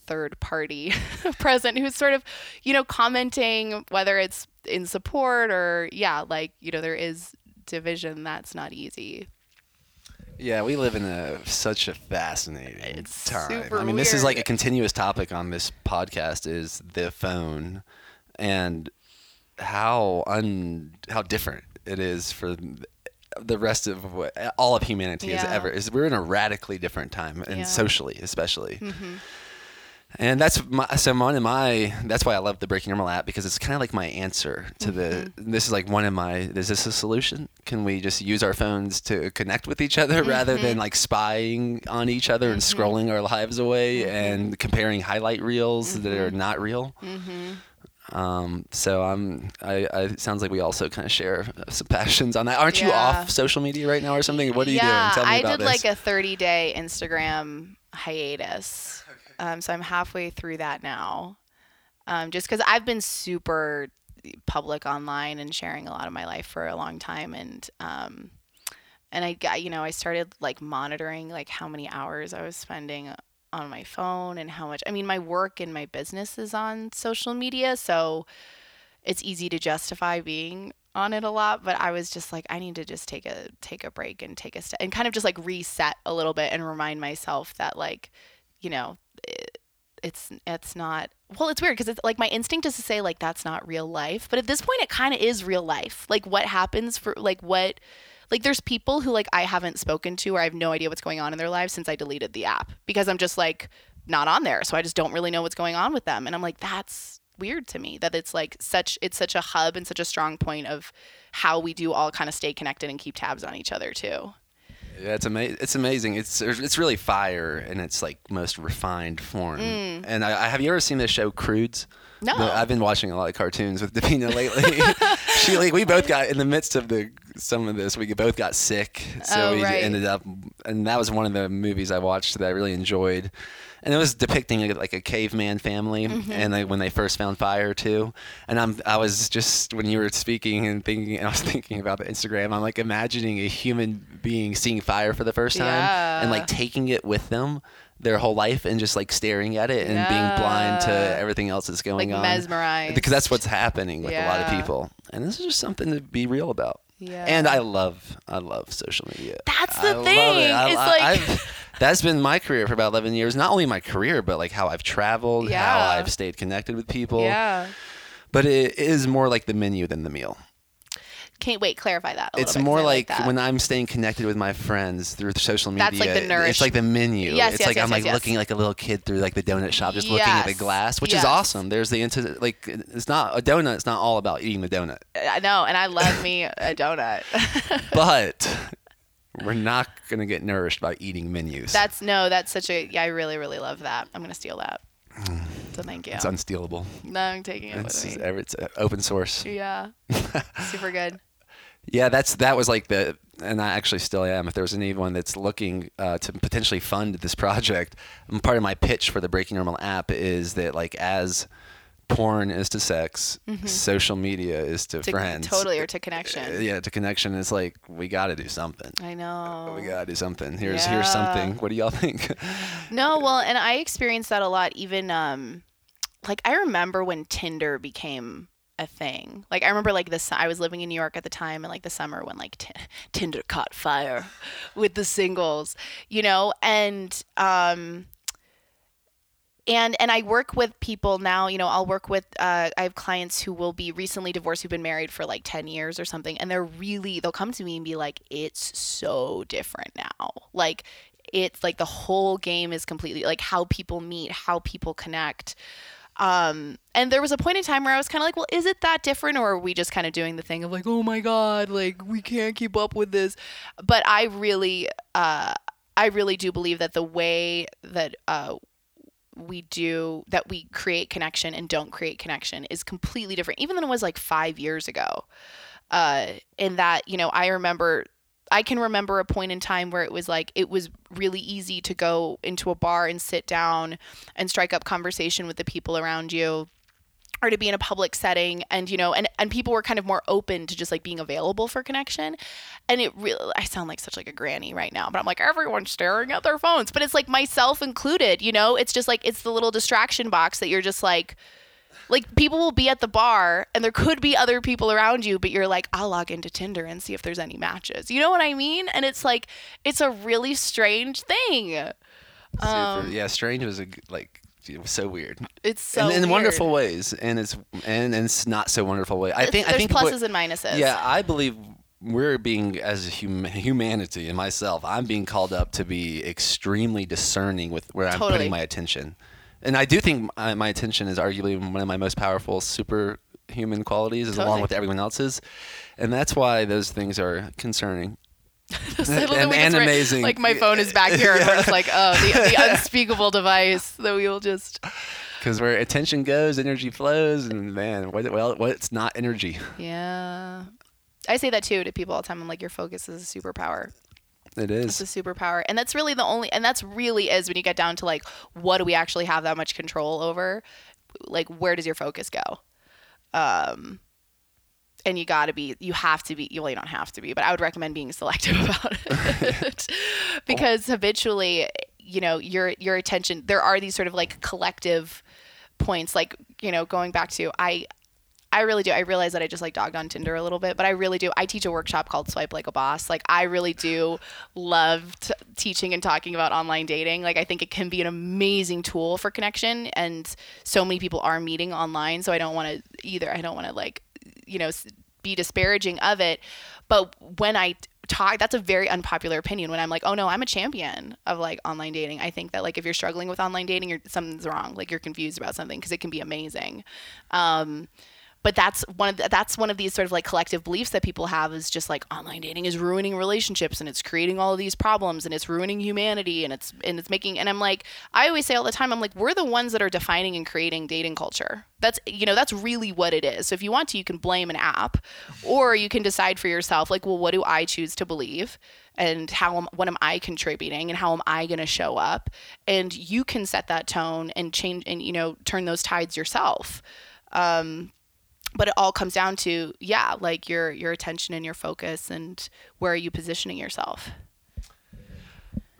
third party present who's sort of you know commenting whether it's in support or yeah like you know there is division that's not easy Yeah, we live in a such a fascinating It's time. I mean, this is like a continuous topic on this podcast is the phone and how un how different it is for the rest of what all of humanity Yeah. ever is we're in a radically different time and Yeah. socially especially. Mhm. And that's my so one of my that's why I love the Breaking Normal app because it's kind of like my answer to the Mm-hmm. this is like one of my is this a solution? Can we just use our phones to connect with each other rather Mm-hmm. than like spying on each other and scrolling our lives away Mm-hmm. and comparing highlight reels that are not real? Um, so I'm. I, I. It sounds like we also kind of share some passions on that. Aren't you off social media right now or something? What are you yeah, doing? Tell me I about did this. like a 30 day Instagram hiatus. Um, so I'm halfway through that now. Um, just because I've been super public online and sharing a lot of my life for a long time, and um, and I got you know I started like monitoring like how many hours I was spending on my phone and how much. I mean, my work and my business is on social media, so it's easy to justify being on it a lot but i was just like i need to just take a take a break and take a step and kind of just like reset a little bit and remind myself that like you know it, it's it's not well it's weird because it's like my instinct is to say like that's not real life but at this point it kind of is real life like what happens for like what like there's people who like i haven't spoken to or i have no idea what's going on in their lives since i deleted the app because i'm just like not on there so i just don't really know what's going on with them and i'm like that's weird to me that it's like such it's such a hub and such a strong point of how we do all kind of stay connected and keep tabs on each other too. Yeah, it's amazing. It's amazing. It's it's really fire in its like most refined form. Mm. And I, I have you ever seen the show Croods? No. The- I've been watching a lot of cartoons with Davina lately. she like we both got in the midst of the some of this. We both got sick, so Oh, we right. ended up. And that was one of the movies I watched that I really enjoyed. And it was depicting like, like a caveman family, Mm-hmm. and like when they first found fire too. And I'm I was just when you were speaking and thinking, and I was thinking about the Instagram. I'm like imagining a human being seeing fire for the first time and like taking it with them their whole life and just like staring at it and being blind to everything else that's going Like on. mesmerized. Because that's what's happening with a lot of people. And this is just something to be real about. Yeah. And I love I love social media. That's I the love thing. it. I- It's I- like- I've- that's been my career for about 11 years. Not only my career, but like how I've traveled, how I've stayed connected with people. Yeah. But it is more like the menu than the meal. Can't wait. Clarify that. A it's bit, more I like, when I'm staying connected with my friends through social media. That's like the nourish- It's like the menu. Yes, it's yes, like yes, I'm like yes, yes. looking like a little kid through like the donut shop, just looking at the glass, which is awesome. There's the into like it's not a donut. It's not all about eating the donut, I know, and I love me a donut. but we're not gonna get nourished by eating menus. that's no, that's such a yeah. I really, really love that. I'm gonna steal that. So thank you. it's unstealable. no, I'm taking it It's, with me. it's uh, open source. Yeah. Super good. Yeah, that's that was like the, and I actually still am. If there was anyone that's looking uh, to potentially fund this project, part of my pitch for the Breaking Normal app is that like as porn is to sex, social media is to, Mm-hmm. To, friends. Totally, or to connection. Uh, yeah, to connection. It's like we got to do something. I know. We got to do something. Here's here's something. What do y'all think? No, well, and I experienced that a lot. Even um, like I remember when Tinder became a thing. Like I remember like this. I was living in New York at the time, and like the summer when like t- Tinder caught fire with the singles, you know, and um. And and I work with people now. You know, I'll work with. Uh, I have clients who will be recently divorced, who've been married for like ten years or something, and they're really they'll come to me and be like, "It's so different now." Like it's like the whole game is completely like how people meet, how people connect. Um, and there was a point in time where I was kind of like, well, is it that different, or are we just kind of doing the thing of like, oh my god, like we can't keep up with this? But I really, uh, I really do believe that the way that uh, we do that we create connection and don't create connection is completely different, even than it was like five years ago. Uh, in that, you know, I remember I can remember a point in time where it was like it was really easy to go into a bar and sit down and strike up conversation with the people around you or to be in a public setting and you know and and people were kind of more open to just like being available for connection. And it really I sound like such like a granny right now but I'm like everyone's staring at their phones. But it's like myself included you know? It's just like it's the little distraction box that you're just like like people will be at the bar and there could be other people around you but you're like I'll log into Tinder and see if there's any matches you know what I mean and it's like it's a really strange thing Super. Um, yeah, strange was a like it was so weird. it's so in, in wonderful ways, and it's and, and it's not so wonderful way. I think I think pluses what- and minuses Yeah, I believe we're being as a hum- humanity and myself. I'm being called up to be extremely discerning with where I'm putting my attention, and I do think my, uh, my attention is arguably one of my most powerful superhuman qualities, as along with everyone else's, and that's why those things are concerning. And- and amazing. Like my phone is back here, and we're just like, oh, the, the unspeakable device that we will just. Because where attention goes, energy flows, and man, what, well, what's not energy? Yeah. I say that too to people all the time. I'm like, your focus is a superpower. It It's a superpower. And that's really the only, and that's really is when you get down to like, what do we actually have that much control over? Like, where does your focus go? Um, and you got to be, you have to be, well, you don't have to be, but I would recommend being selective about it because habitually, you know, your, your attention, there are these sort of like collective points, like, you know, going back to, I, I really do. I realize that I just like dogged on Tinder a little bit, but I really do. I teach a workshop called Swipe Like a Boss. Like I really do love t- teaching and talking about online dating. Like I think it can be an amazing tool for connection, and so many people are meeting online. So I don't want to either. I don't want to like, you know, be disparaging of it. But when I talk, that's a very unpopular opinion. When I'm like, oh no, I'm a champion of like online dating. I think that like if you're struggling with online dating, you're something's wrong. Like you're confused about something because it can be amazing. Um, but that's one of the, that's one of these sort of like collective beliefs that people have is just like online dating is ruining relationships and it's creating all of these problems and it's ruining humanity and it's and it's making and I'm like I always say all the time I'm like we're the ones that are defining and creating dating culture. That's you know that's really what it is. So if you want to you can blame an app or you can decide for yourself like well what do I choose to believe? and how am, what am I contributing and how am I going to show up and you can set that tone and change and you know turn those tides yourself um, but it all comes down to yeah like your your attention and your focus and where are you positioning yourself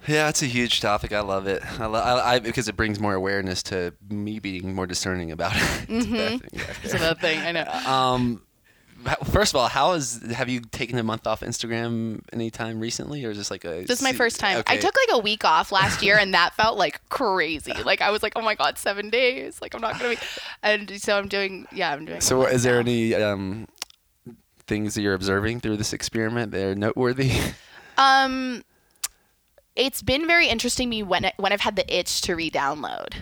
Yeah, it's a huge topic. I love it. I, lo- I, I because it brings more awareness to me being more discerning about it. It's a bad thing back it's there. another thing i know Um, first of all, how is have you taken a month off Instagram anytime recently, or is this like a? this is my first time i took like a week off last year and that felt like crazy like i was like oh my god seven days like i'm not gonna be and so i'm doing yeah i'm doing So, is there now. any um things that you're observing through this experiment that are noteworthy? Um, it's been very interesting me when I, when I've had the itch to re-download,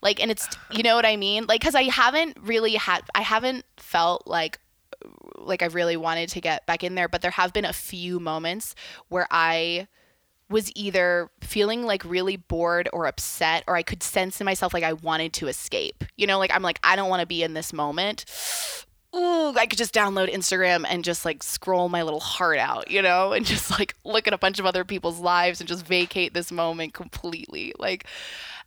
like, and it's you know what I mean, like, because I haven't really had, I haven't felt like like I really wanted to get back in there, but there have been a few moments where I was either feeling like really bored or upset or I could sense in myself like I wanted to escape. You know, like I'm like I don't want to be in this moment. Ooh, I could just download Instagram and just like scroll my little heart out, you know, and just like look at a bunch of other people's lives and just vacate this moment completely. Like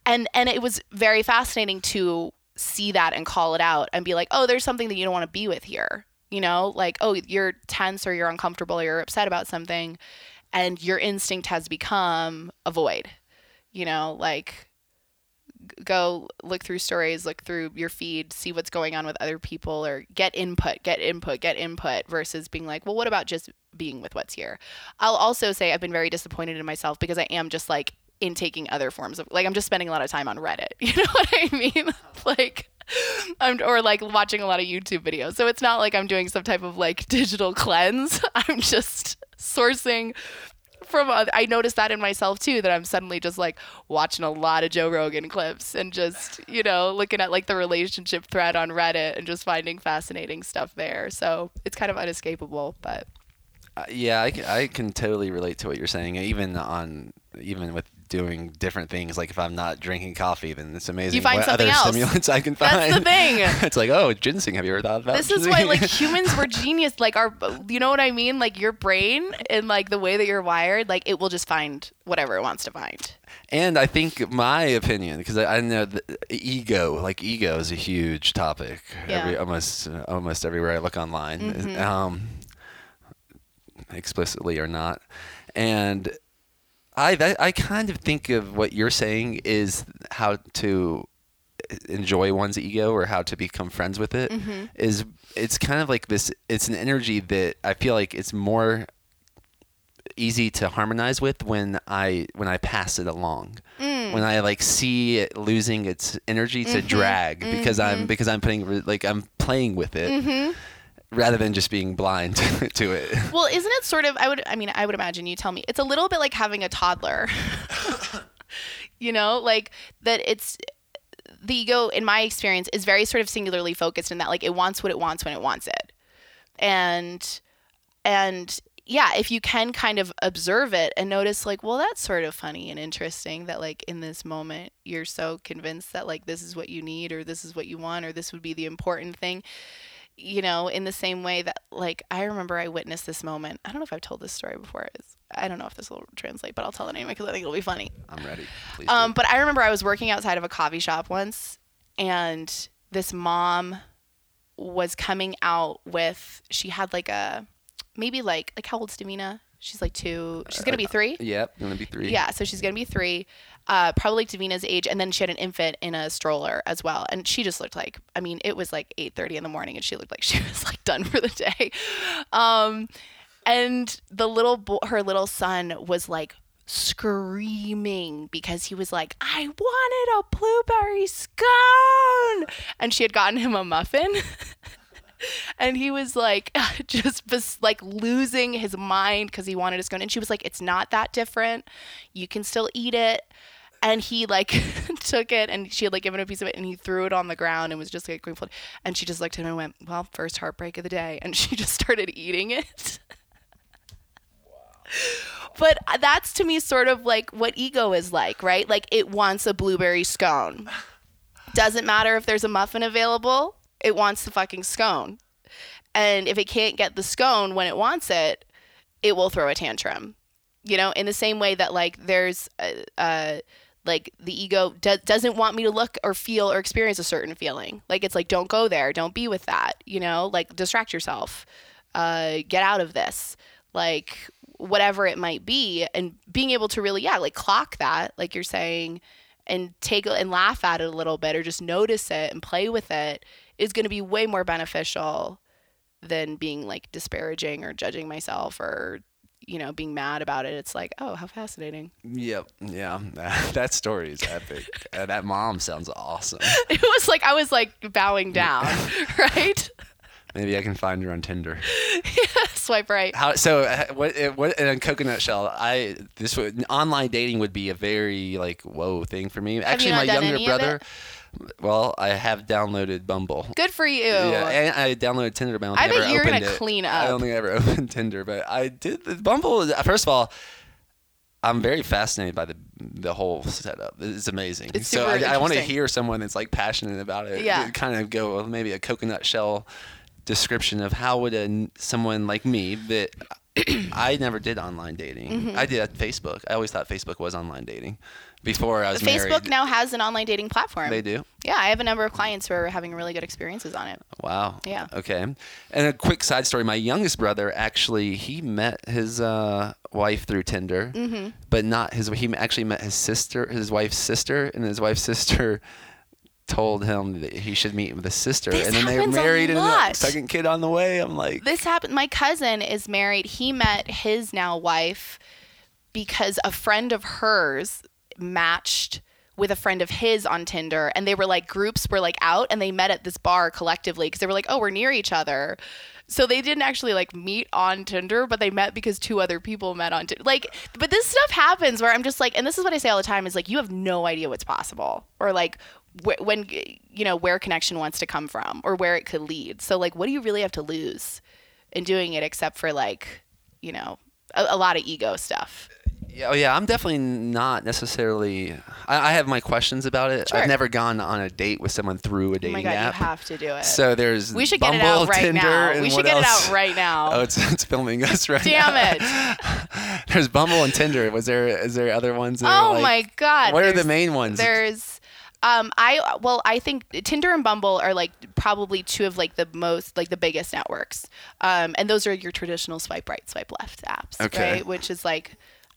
and and it was very fascinating to see that and call it out and be like, "Oh, there's something that you don't want to be with here." You know, like, "Oh, you're tense or you're uncomfortable or you're upset about something." and your instinct has become avoid you know like go look through stories look through your feed see what's going on with other people or get input get input get input versus being like well what about just being with what's here i'll also say i've been very disappointed in myself because i am just like in taking other forms of like i'm just spending a lot of time on reddit you know what i mean like I'm, or like watching a lot of YouTube videos. So it's not like I'm doing some type of like digital cleanse. I'm just sourcing from I noticed that in myself too that I'm suddenly just like watching a lot of Joe Rogan clips and just, you know, looking at like the relationship thread on Reddit and just finding fascinating stuff there. So it's kind of unescapable, but Uh, yeah, I I can totally relate to what you're saying. Even on even with doing different things, like if I'm not drinking coffee, then it's amazing you find what something other else. stimulants I can find. That's the thing. it's like, oh, ginseng. Have you ever thought about that? this is why like humans were genius like our you know what i mean like your brain and like the way that you're wired like it will just find whatever it wants to find And I think my opinion, because I, I know ego, like ego, is a huge topic. Yeah. Every, almost, almost everywhere I look online, um, explicitly or not. And I, I, I kind of think of what you're saying is how to enjoy one's ego or how to become friends with it. Mm-hmm. Is it's kind of like this. It's an energy that I feel like it's more easy to harmonize with when I when I pass it along. Mm. When I like see it losing its energy to mm-hmm. drag because I'm mm-hmm. because I'm putting like I'm playing with it rather than just being blind to it. well isn't it sort of i would i mean i would imagine you tell me it's a little bit like having a toddler you know like that it's the ego in my experience is very sort of singularly focused in that like it wants what it wants when it wants it and and yeah, if you can kind of observe it and notice, like, well, that's sort of funny and interesting that, like, in this moment, you're so convinced that, like, this is what you need or this is what you want or this would be the important thing. You know, in the same way that, like, I remember I witnessed this moment. I don't know if I've told this story before. It's, I don't know if this will translate, but I'll tell it anyway because I think it'll be funny. I'm ready. Please Um, do. but I remember I was working outside of a coffee shop once, and this mom was coming out with. She had like a, maybe like like how old's Davina? She's like two. She's gonna be three. Yep, gonna be three. Yeah, so she's gonna be three, uh, probably Davina's age, and then she had an infant in a stroller as well, and she just looked like, I mean, it was like eight thirty in the morning, and she looked like she was like done for the day, um, and the little bo- her little son was like screaming because he was like, I wanted a blueberry scone, and she had gotten him a muffin. and he was like just bes- like losing his mind because he wanted a scone. And she was like it's not that different. You can still eat it and he like took it and she had like given a piece of it and he threw it on the ground and was just like going and she just looked at him and went well first heartbreak of the day. And she just started eating it. But that's to me sort of like what ego is like right? Like it wants a blueberry scone. Doesn't matter if there's a muffin available it wants the fucking scone. And if it can't get the scone when it wants it it will throw a tantrum. You know in the same way that like there's uh, uh like the ego do- doesn't want me to look or feel or experience a certain feeling. Like it's like don't go there. Don't be with that you know? Like distract yourself. Uh get out of this. Like whatever it might be. And being able to really yeah like clock that like you're saying and take and laugh at it a little bit or just notice it and play with it is going to be way more beneficial than being like disparaging or judging myself or you know being mad about it it's like oh how fascinating Yep. Yeah. that story is epic. Uh, that mom sounds awesome. it was like i was like bowing down right Maybe I can find her on Tinder. yeah, swipe right How so? uh, What? uh, What? In a coconut shell, I this would online dating would be a very like whoa thing for me. Actually, my younger brother. Well, I have downloaded Bumble. good for you Yeah, and I downloaded Tinder, but I I think bet you're gonna opened it. clean I don't up. think I ever opened Tinder, but I did. The Bumble. First of all, I'm very fascinated by the the whole setup. It's amazing. It's so I, I want to hear someone that's like passionate about it. Yeah. Kind of go well, maybe a coconut shell description of how would a someone like me that I never did online dating. Mm-hmm. I did at Facebook. I always thought Facebook was online dating before I was facebook married. now has an online dating platform They do. yeah i have a number of clients who are having really good experiences on it Wow. Yeah. Okay. And a quick side story: my youngest brother actually he met his uh, wife through Tinder, Mm-hmm. but not his. He actually met his sister, his wife's sister, and his wife's sister told him that he should meet with his sister, This and then they were married and lot. second kid on the way. I'm like, this happened my cousin is married he met his now wife because a friend of hers matched with a friend of his on Tinder and they were like groups were like out and they met at this bar collectively because they were like oh we're near each other. So they didn't actually like meet on Tinder but they met because two other people met on Tinder like but this stuff happens where I'm just like and this is what I say all the time is like you have no idea what's possible or like wh- when you know where connection wants to come from or where it could lead. So like what do you really have to lose in doing it except for like you know a, a lot of ego stuff yeah, oh yeah, I'm definitely not necessarily. I, I have my questions about it. Sure. I've never gone on a date with someone through a dating oh my god app. you have to do it So there's we should Bumble, get it out right Tinder, now we should get else? it out right now Oh, it's, it's filming us right Damn now. it! There's Bumble and Tinder. Was there? Is there other ones? Oh like- my god What are the main ones? there's um i well i think tinder and bumble are like probably two of like the most like the biggest networks um and those are your traditional swipe right swipe left apps Okay. right which is like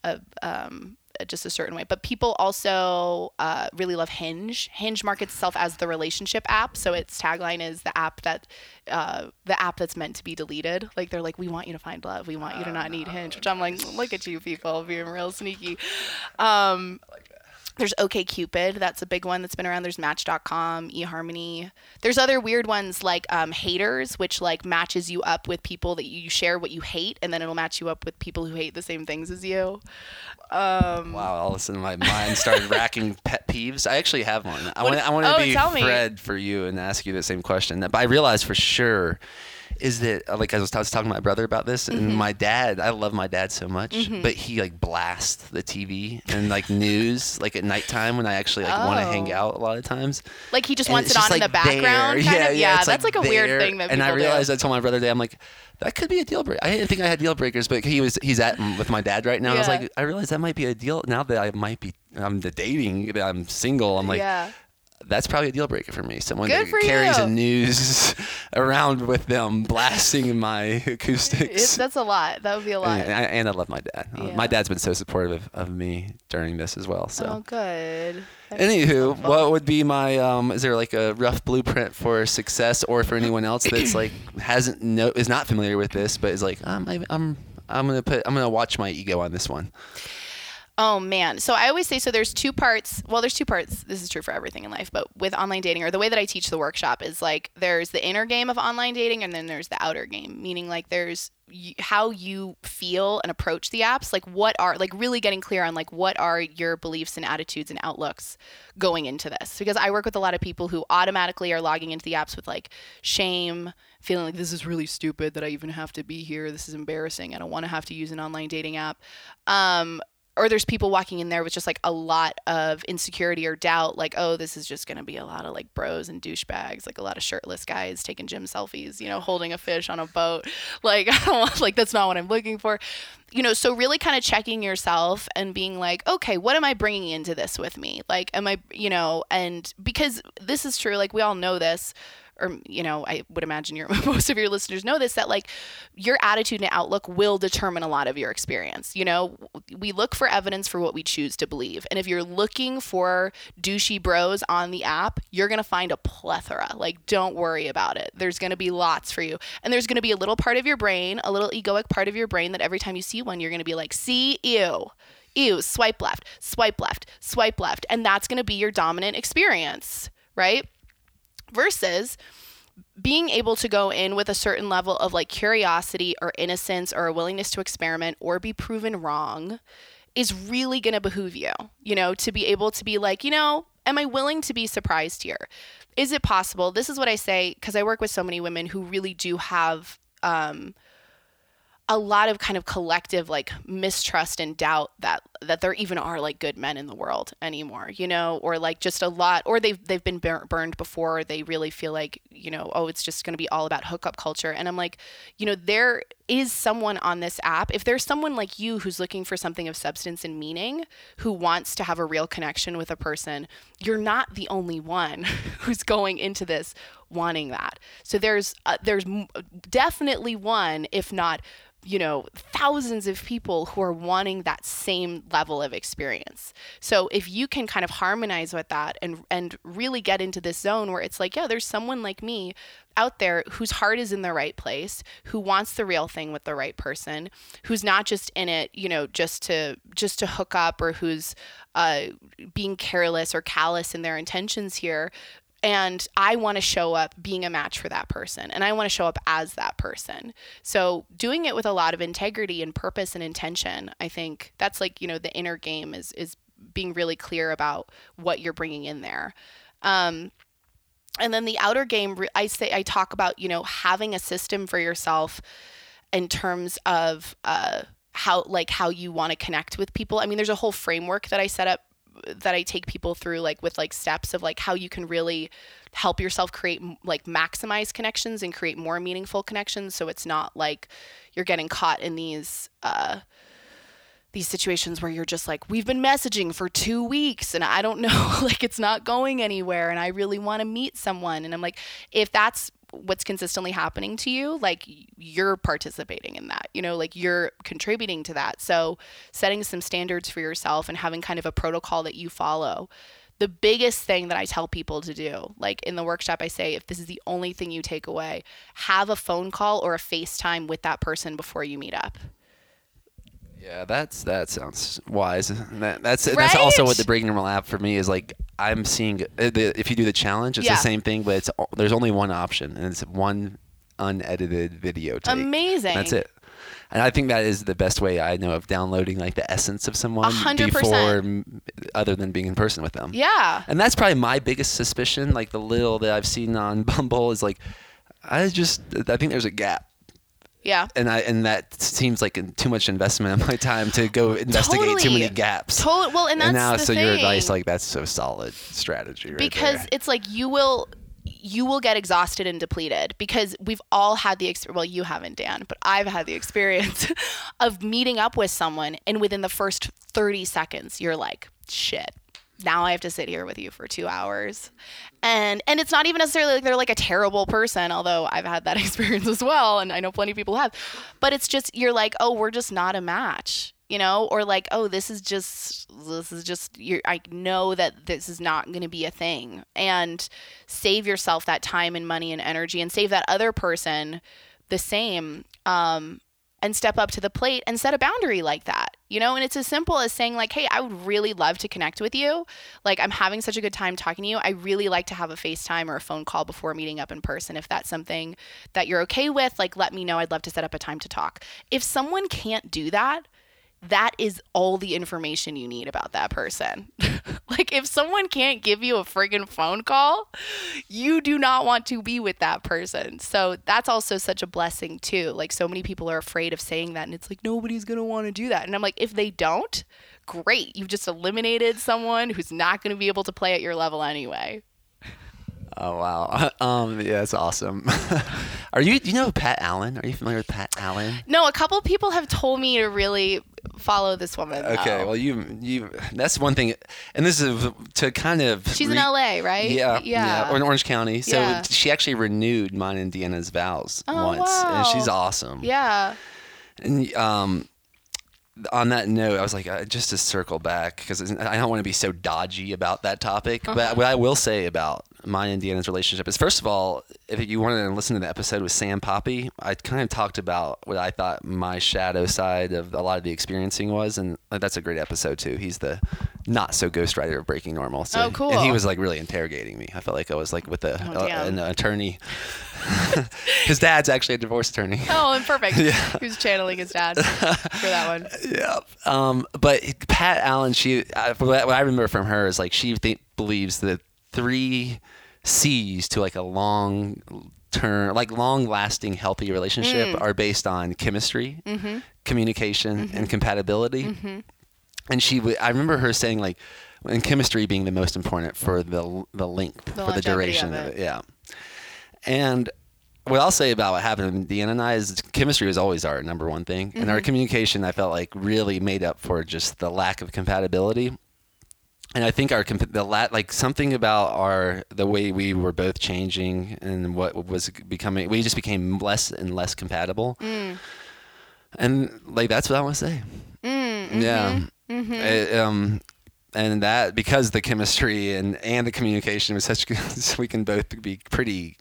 a um just a certain way. But people also uh, really love hinge. Hinge markets itself as the relationship app. So its tagline is the app that uh, the app that's meant to be deleted. Like they're like we want you to find love. We want you to not need hinge which i'm like look at you people being real sneaky. Um there's OKCupid, that's a big one that's been around. There's Match.com, eHarmony. There's other weird ones like um, Haters, which like matches you up with people that you share what you hate, and then it'll match you up with people who hate the same things as you. Um, Wow! All of a sudden, my mind started racking pet peeves. I actually have one. I want. I want oh, to be tell me. Fred for you and ask you the same question. But I realized for sure is that uh, like I was, I was talking to my brother about this, and Mm-hmm. my dad. I love my dad so much, but he like blasts the TV and like news like at nighttime when I actually like want to hang Oh. out a lot of times. Like he just And wants it on just, in the background. Kind yeah, of. yeah, it's, that's like, a weird thing that And I people do. realized I told my brother today, I'm like, that could be a deal breaker. I didn't think I had deal breakers, but he was he's at with my dad right now. and I was like, I realized that might be a deal. Now that I might be I'm the dating, I'm single. I'm like, yeah. That's probably a deal breaker for me. Someone Good that carries you. a news around with them blasting my It, acoustics. that's a lot. That would be a lot. and, I, and I love my dad. Uh, Yeah. My dad's been so supportive of, of me during this as well. So. Oh, good. That's Anywho, what would be my um is there like a rough blueprint for success or for anyone else that's like hasn't no is not familiar with this but is like um, I, I'm I'm to put I'm going to watch my ego on this one. Oh man. So I always say so there's two parts. Well, there's two parts. This is true for everything in life, but with online dating or the way that I teach the workshop is like there's the inner game of online dating and then there's the outer game, meaning like there's y- how you feel and approach the apps, like what are like really getting clear on like what are your beliefs and attitudes and outlooks going into this. Because I work with a lot of people who automatically are logging into the apps with like shame, feeling like this is really stupid that I even have to be here. This is embarrassing. I don't want to have to use an online dating app. Um, or there's people walking in there with just like a lot of insecurity or doubt, like, oh, this is just to be a lot of like bros and douchebags, like a lot of shirtless guys taking gym selfies, you know, holding a fish on a boat. Like, I don't want, like, that's not what I'm looking for. You know, so really kind of checking yourself and being like, okay, what am I bringing into this with me? Like, am I, you know, and because this is true, like, we all know this or you know i would imagine your most of your listeners know this that like your attitude and outlook will determine a lot of your experience you know? We look for evidence for what we choose to believe. And if you're looking for douchey bros on the app you're going to find a plethora. Like don't worry about it. There's going to be lots for you. And there's going to be a little part of your brain a little egoic part of your brain that every time you see one you're going to be like see you ew swipe left swipe left swipe left. And that's going to be your dominant experience right versus being able to go in with a certain level of like curiosity or innocence or a willingness to experiment or be proven wrong is really going to behoove you, you know, to be able to be like, you know, am I willing to be surprised here? Is it possible? This is what I say because I work with so many women who really do have um, a lot of kind of collective like mistrust and doubt that that there even are like good men in the world anymore you know or like just a lot or they've they've been bur- burned before. They really feel like you know oh it's just going to be all about hookup culture. And i'm like you know there is someone on this app if there's someone like you who's looking for something of substance and meaning who wants to have a real connection with a person you're not the only one who's going into this wanting that. So there's uh, there's definitely one if not you know thousands of people who are wanting that same level of experience. So if you can kind of harmonize with that and and really get into this zone where it's like yeah there's someone like me out there whose heart is in the right place who wants the real thing with the right person who's not just in it you know just to just to hook up or who's uh, being careless or callous in their intentions here and I want to show up being a match for that person and I want to show up as that person. So doing it with a lot of integrity and purpose and intention, I think that's like, you know, the inner game is is being really clear about what you're bringing in there. Um, and then the outer game, I say, I talk about, you know, having a system for yourself in terms of uh, how, like, how you want to connect with people. I mean, there's a whole framework that I set up that I take people through like with like steps of like how you can really help yourself create like maximize connections and create more meaningful connections so it's not like you're getting caught in these uh these situations where you're just like we've been messaging for 2 weeks and I don't know like it's not going anywhere and I really want to meet someone. And I'm like if that's what's consistently happening to you like you're participating in that you know like you're contributing to that so setting some standards for yourself and having kind of a protocol that you follow the biggest thing that I tell people to do, like in the workshop, I say, if this is the only thing you take away, have a phone call or a FaceTime with that person before you meet up. Yeah, that's that sounds wise. That, that's that's also what the breaking normal app for me is like. I'm seeing uh, if you do the challenge, it's Yeah. the same thing, but it's there's only one option, and it's one unedited video take. Amazing. That's it. And I think that is the best way I know of downloading like the essence of someone hundred before, percent. m- other than being in person with them. Yeah. And that's probably my biggest suspicion. Like the little that I've seen on Bumble is like, I just I think there's a gap, Yeah. and I and that seems like too much investment of my time to go investigate too many gaps. Totally. Well, and that's and now, so thing. your advice, like that's so solid strategy, right because there. it's like you will you will get exhausted and depleted because we've all had the experience. well you haven't Dan but I've had the experience of meeting up with someone and within the first 30 seconds you're like shit now I have to sit here with you for 2 hours. And and it's not even necessarily like they're like a terrible person although I've had that experience as well and I know plenty of people have. But it's just you're like oh we're just not a match you know? Or like oh this is just this is just you're, i know that this is not going to be a thing. And save yourself that time and money and energy and save that other person the same um, and step up to the plate and set a boundary like that you know and it's as simple as saying like hey i would really love to connect with you. Like i'm having such a good time talking to you. I really like to have a facetime or a phone call before meeting up in person. If that's something that you're okay with like let me know. I'd love to set up a time to talk. If someone can't do that that is all the information you need about that person. like, if someone can't give you a friggin' phone call, you do not want to be with that person. So, that's also such a blessing, too. Like, so many people are afraid of saying that, and it's like, nobody's gonna wanna do that. And I'm like, if they don't, great. You've just eliminated someone who's not gonna be able to play at your level anyway. Oh wow. Um, yeah, that's awesome. Are you do you know Pat Allen? Are you familiar with Pat Allen? No, a couple people have told me to really follow this woman. Okay, though. well you you that's one thing, and this is to kind of she's in LA, right? Yeah, yeah. or in Orange County. So Yeah. she actually renewed mine and Deanna's vows Oh, once, and she's awesome. yeah. And um, on that note, I was like, uh, just to circle back because I don't want to be so dodgy about that topic. Uh-huh. But what I will say about mine and Deanna's relationship is, first of all, if you wanted to listen to the episode with Sam Poppy, I kind of talked about what I thought my shadow side of a lot of the experiencing was, and that's a great episode too. He's the not so ghostwriter of Breaking Normal. So, Oh, cool. And he was like really interrogating me. I felt like I was like with a, Oh, a- an attorney. His dad's actually a divorce attorney. Oh, and perfect. He was channeling his dad for that one. Yeah. Um, but Pat Allen, she, I, what I remember from her is like she think, believes that three C's to like a long term, like long lasting, healthy relationship are based on chemistry, communication, and compatibility. And she, would, I remember her saying like, and chemistry being the most important for the the length, for the duration of of it. it. Yeah. And what I'll say about what happened with Deanna and I is chemistry was always our number one thing. And Mm-hmm. our communication, I felt like, really made up for just the lack of compatibility. And I think our the lat like something about our the way we were both changing and what was becoming we just became less and less compatible. Mm. And like that's what I want to say. Mm, Yeah. mm-hmm. It, um, and that because the chemistry and and the communication was such good, we can both be pretty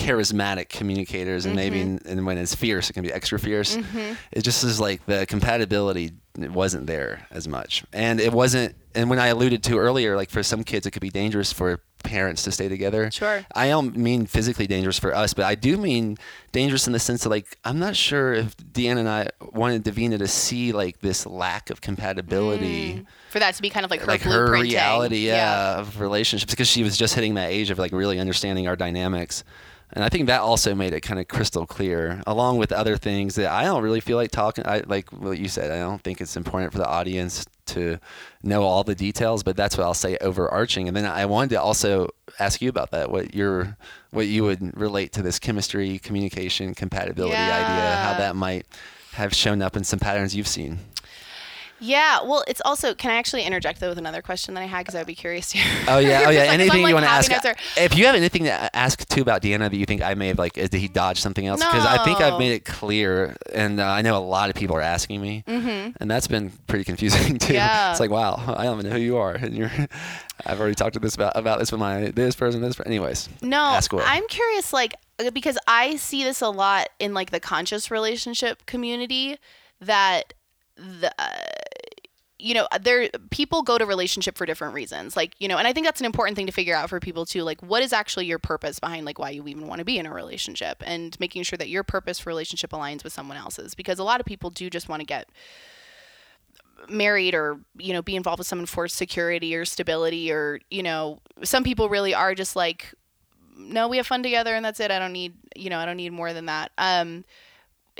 charismatic communicators, and maybe Mm-hmm. and when it's fierce, it can be extra fierce. It just is like the compatibility wasn't there as much, and it wasn't. And when I alluded to earlier, like for some kids, it could be dangerous for parents to stay together. Sure. I don't mean physically dangerous for us, but I do mean dangerous in the sense of like I'm not sure if Deanna and I wanted Davina to see like this lack of compatibility, For that to be kind of like her like her reality, yeah, of relationships, because she was just hitting that age of like really understanding our dynamics. And I think that also made it kind of crystal clear, along with other things that I don't really feel like talking. I like what you said. I don't think it's important for the audience to know all the details, but that's what I'll say overarching. And then I wanted to also ask you about that. What your what you would relate to this chemistry, communication, compatibility idea, how that might have shown up in some patterns you've seen. Yeah. Well, it's also. Can I actually interject though with another question that I had because I'd be curious to. Oh yeah, oh yeah. Just like, 'cause I'm, anything like, you want to ask? answer. If you have anything to ask too about Deanna that you think I may have like, did he dodge something else? Because I think I've made it clear, and uh, I know a lot of people are asking me, mm-hmm. and that's been pretty confusing too. Yeah. It's like, wow, I don't even know who you are, and you're. I've already talked to this about about this with my this person, this. person. Anyways, No. I'm curious, like, uh, because I see this a lot in like the conscious relationship community that the uh, you know there people go to relationship for different reasons like you know and i think that's an important thing to figure out for people too like what is actually your purpose behind like why you even want to be in a relationship and making sure that your purpose for relationship aligns with someone else's because a lot of people do just want to get married or you know be involved with someone for security or stability or you know some people really are just like no we have fun together and that's it i don't need you know i don't need more than that. Um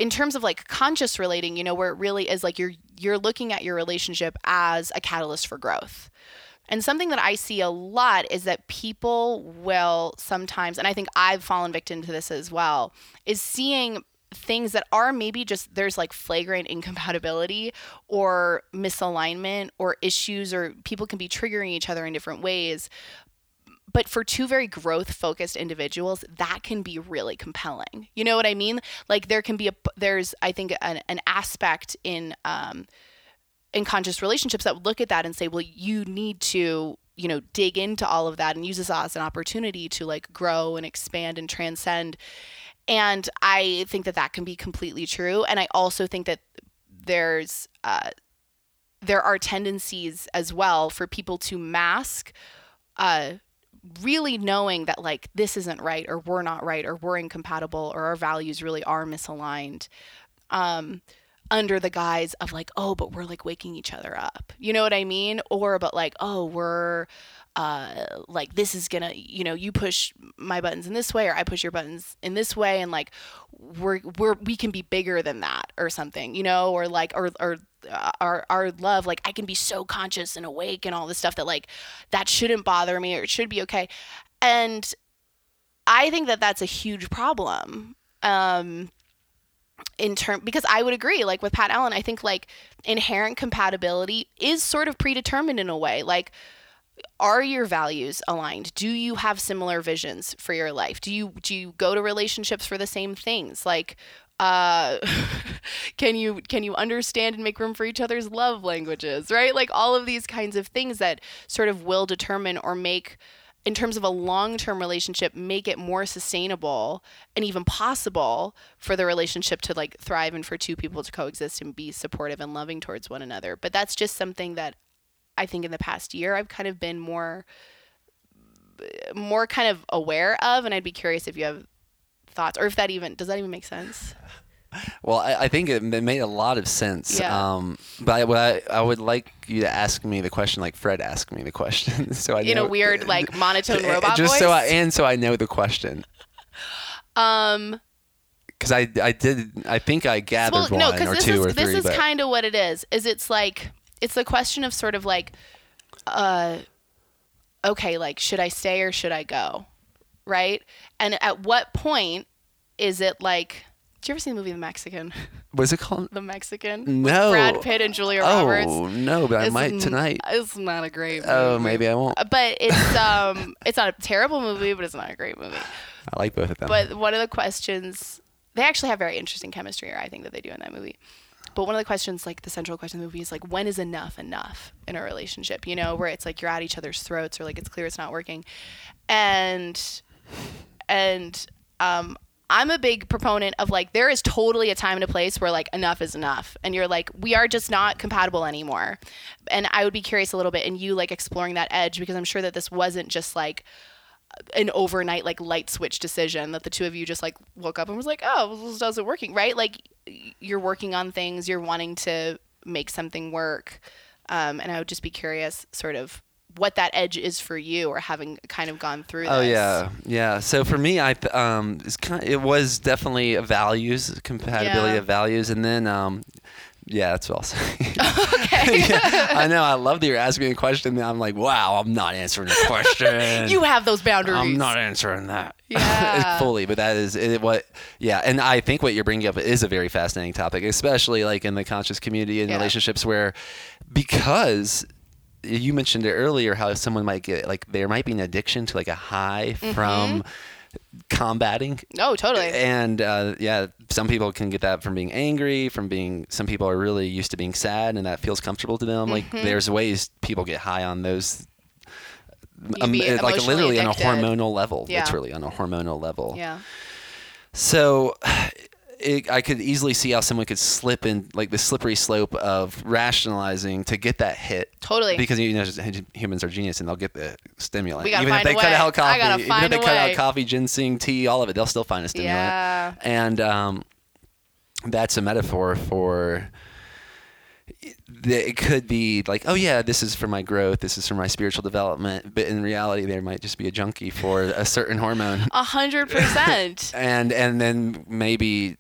in terms of like conscious relating you know where it really is like you're you're looking at your relationship as a catalyst for growth. And something that i see a lot is that people will sometimes and i think i've fallen victim to this as well is seeing things that are maybe just there's like flagrant incompatibility or misalignment or issues or people can be triggering each other in different ways but for two very growth focused individuals that can be really compelling. You know what i mean? Like there can be a there's i think an, an aspect in um in conscious relationships that would look at that and say well you need to you know dig into all of that and use this as an opportunity to like grow and expand and transcend. And I think that that can be completely true. And I also think that there's uh, there are tendencies as well for people to mask uh, really knowing that like this isn't right or we're not right or we're incompatible or our values really are misaligned um, under the guise of like oh but we're like waking each other up. You know what i mean? Or but like oh we're uh, like this is gonna you know you push my buttons in this way or i push your buttons in this way and like we're we're we can be bigger than that or something you know or like or or uh, our our love like i can be so conscious and awake and all this stuff that like that shouldn't bother me or it should be okay. And i think that that's a huge problem um in term because I would agree like with Pat Allen I think like inherent compatibility is sort of predetermined in a way like are your values aligned? Do you have similar visions for your life? Do you do you go to relationships for the same things? Like uh, can you can you understand and make room for each other's love languages right? Like all of these kinds of things that sort of will determine or make in terms of a long-term relationship make it more sustainable and even possible for the relationship to like thrive and for two people to coexist and be supportive and loving towards one another. But that's just something that I think in the past year I've kind of been more more kind of aware of and I'd be curious if you have thoughts or if that even does that even make sense? Well, I, I think it made a lot of sense. Yeah. Um, but I, I, I would like you to ask me the question like Fred asked me the question, so I In know, a weird like monotone robot just voice. so I and so I know the question um because I I did I think I gathered well, no, one or two is or three. this is kind of what it is. Is it's like it's the question of sort of like, uh, okay, like should I stay or should I go, right? And at what point is it like? Did you ever see the movie The Mexican? what's it called? The Mexican. No. Brad Pitt and Julia Oh Roberts. no, but I It's might n- tonight. It's not a great. Movie. Oh, maybe I won't. But it's um, it's not a terrible movie, but it's not a great movie. I like both of them. But one of the questions, they actually have very interesting chemistry, or I think that they do in that movie. But one of the questions, like the central question of the movie, is like, when is enough enough in a relationship? You know, where it's like you're at each other's throats, or like it's clear it's not working, and and um, I'm a big proponent of like there is totally a time and a place where like enough is enough, and you're like we are just not compatible anymore. And I would be curious a little bit in you like exploring that edge because I'm sure that this wasn't just like an overnight like light switch decision that the two of you just like woke up and was like, oh, well, this doesn't working, right? Like you're working on things, you're wanting to make something work, um, and I would just be curious, sort of what that edge is for you, or having kind of gone through. Oh this. yeah, yeah. So for me, I um, it's kind it was definitely a values compatibility Yeah. of values, and then um, yeah, that's what I'll say. Okay. yeah, I know. I love that you're asking me a question. And I'm like, wow, I'm not answering the question. you have those boundaries. I'm not answering that. Yeah. fully, but that is it, what. Yeah, and I think what you're bringing up is a very fascinating topic, especially like in the conscious community and Yeah. relationships where, because you mentioned it earlier, how someone might get like there might be an addiction to like a high Mm-hmm. from combating Oh, totally. and uh, yeah, some people can get that from being angry, from being. Some people are really used to being sad, and that feels comfortable to them. Like Mm-hmm. there's ways people get high on those. Um, like literally on a hormonal level, Yeah. literally on a hormonal level. Yeah. So, it, I could easily see how someone could slip in like the slippery slope of rationalizing to get that hit. Totally. Because you know humans are genius and they'll get the stimulant. We gotta even if find they a cut way. out I coffee, even if they cut out coffee, ginseng, tea, all of it, they'll still find a stimulant. Yeah. And um, that's a metaphor for it could be like, oh yeah, this is for my growth, this is for my spiritual development, but in reality, there might just be a junkie for a certain hormone, A hundred percent. and and then maybe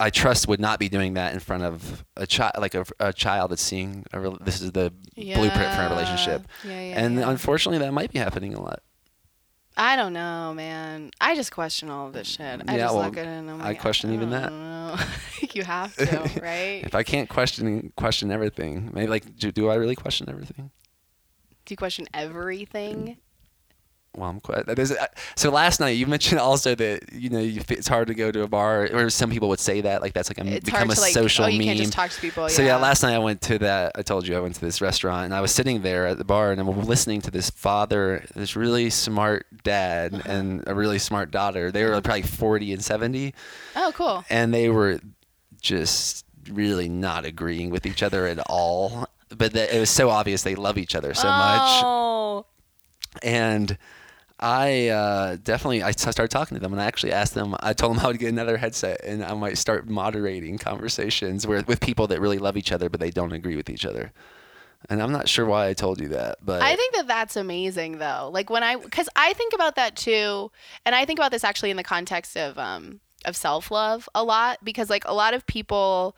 I trust would not be doing that in front of a child, like a, a child that's seeing a rel this is the blueprint for a relationship, Yeah, yeah, and yeah. unfortunately, that might be happening a lot. I don't know, man. I just question all of this shit. I Yeah, just well, look at it and I'm I like, question even that. Oh, don't know. you have to, right? If I can't question question everything, maybe like do, do I really question everything? Do you question everything? Well, I'm quite. There's, uh, so last night you mentioned also that you know you, it's hard to go to a bar, or some people would say that like that's like a, It's become hard a like. social oh, you meme. can't just talk to people. so yeah, last night I went to that. I told you I went to this restaurant, and I was sitting there at the bar, and I'm listening to this father, this really smart dad, Uh-huh. and a really smart daughter. They were probably 40 and 70, Oh, cool. and they were just really not agreeing with each other at all. But the, it was so obvious they love each other so much Oh, and I uh, definitely I started talking to them, and I actually asked them. I told them I would get another headset, and I might start moderating conversations with people that really love each other, but they don't agree with each other. And I'm not sure why I told you that, but I think that that's amazing though. Like when I, because I think about that too, and I think about this actually in the context of um of self love a lot because like a lot of people.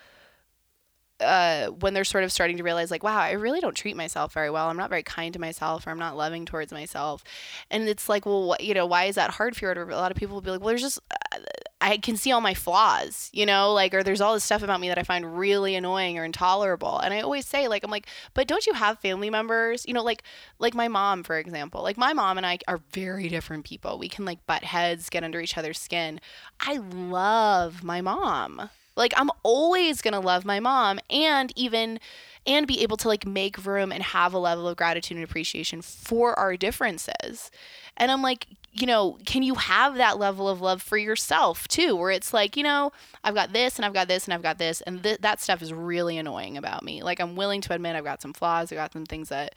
Uh, when they're sort of starting to realize, like, wow, I really don't treat myself very well. I'm not very kind to myself, or I'm not loving towards myself, and it's like, well, you know, why is that hard for you? Or a lot of people will be like, well, there's just, uh, I can see all my flaws, you know, like, or there's all this stuff about me that I find really annoying or intolerable. And I always say, like, I'm like, but don't you have family members, you know, like, like my mom, for example, like my mom and I are very different people. We can like butt heads, get under each other's skin. I love my mom. Like I'm always going to love my mom and even and be able to like make room and have a level of gratitude and appreciation for our differences. And I'm like, you know, can you have that level of love for yourself too where it's like, you know, I've got this and I've got this and I've got this and th- that stuff is really annoying about me. Like I'm willing to admit I've got some flaws, I've got some things that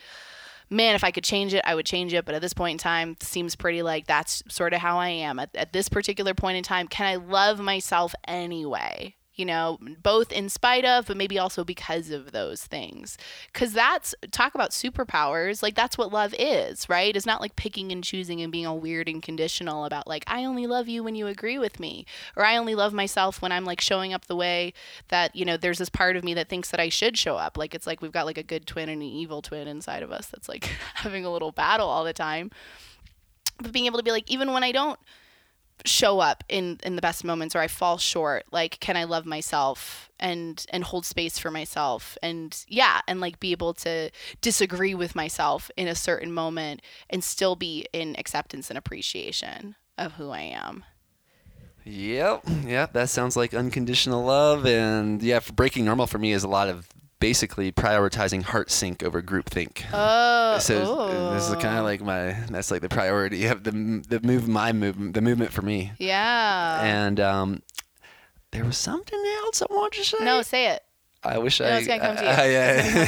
man, if I could change it, I would change it. But at this point in time, seems pretty like that's sort of how I am. At, at this particular point in time, can I love myself anyway? You know, both in spite of, but maybe also because of those things. Because that's, talk about superpowers, like that's what love is, right? It's not like picking and choosing and being all weird and conditional about, like, I only love you when you agree with me. Or I only love myself when I'm like showing up the way that, you know, there's this part of me that thinks that I should show up. Like, it's like we've got like a good twin and an evil twin inside of us that's like having a little battle all the time. But being able to be like, even when I don't show up in in the best moments or I fall short, like can I love myself and and hold space for myself and yeah, and like be able to disagree with myself in a certain moment and still be in acceptance and appreciation of who I am. Yep, yep. That sounds like unconditional love, and yeah, breaking normal for me is a lot of basically prioritizing heart sync over group think. Oh, so this is kind of like my that's like the priority of the the move my movement the movement for me. yeah. And um, there was something else I wanted to say. no, say it. I wish No, I. it's gonna come to you. I-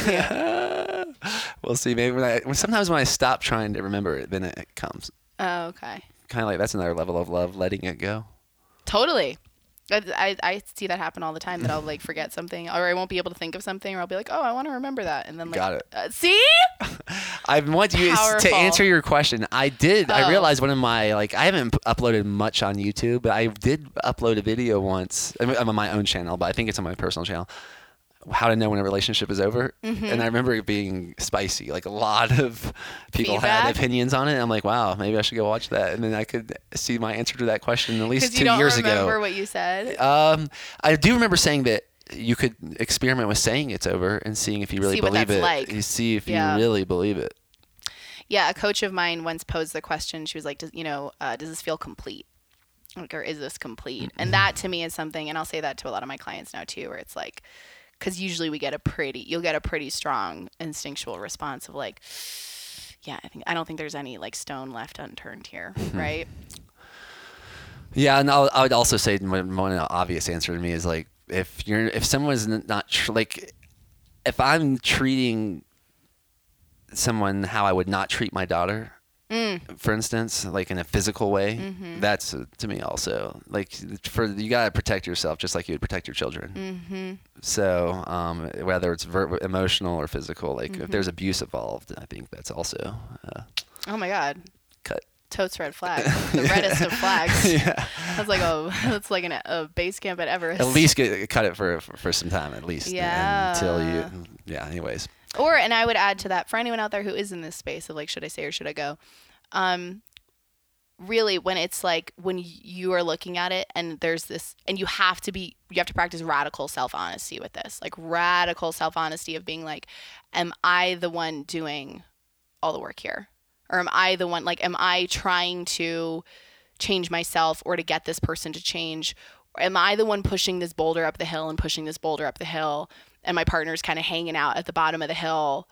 I- gonna we'll see. Maybe when I when, sometimes when I stop trying to remember it, then it comes. Oh, okay. Kind of like that's another level of love, letting it go. Totally. I, I, I see that happen all the time that I'll like forget something or I won't be able to think of something or I'll be like, oh, I want to remember that. And then like, Got it. Uh, see? I want you to answer your question. I did. I Oh. realized one of my like I haven't uploaded much on YouTube, but I did upload a video once. I'm on my own channel, but I think it's on my personal channel. How to know when a relationship is over, Mm-hmm. and I remember it being spicy. Like a lot of people had opinions on it. I'm like, wow, maybe I should go watch that, and then I could see my answer to that question at least two you don't remember what you said. Um, I do remember saying that you could experiment with saying it's over and seeing if you really See what believe it. like. You see if Yeah. you really believe it. Yeah, a coach of mine once posed the question. She was like, does, you know, uh, does this feel complete? Like, or is this complete? Mm-hmm. And that to me is something, and I'll say that to a lot of my clients now too, where it's like, because usually we get a pretty, you'll get a pretty strong instinctual response of like, yeah, I think I don't think there's any like stone left unturned here, right? Yeah, and I'll, I would also say one, one obvious answer to me is like if you're if someone's not tr- like if I'm treating someone how I would not treat my daughter, for instance, like in a physical way, that's uh, to me also like for you gotta protect yourself just like you would protect your children. Mm-hmm. So um, whether it's ver- emotional or physical, like if there's abuse involved, I think that's also uh, Oh my God. cut. Totes red flag. The reddest of flags. yeah. That's like a that's like an, a base camp at Everest. At least get, cut it for, for for some time at least. Yeah. Until you. Yeah. Anyways. Or and I would add to that for anyone out there who is in this space of like should I say or should I go, um, really when it's like when you are looking at it and there's this and you have to be you have to practice radical self honesty with this like radical self honesty of being like, am I the one doing all the work here, or am I the one like am I trying to change myself or to get this person to change? Or Am I the one pushing this boulder up the hill and pushing this boulder up the hill? And my partner's kind of hanging out at the bottom of the hill,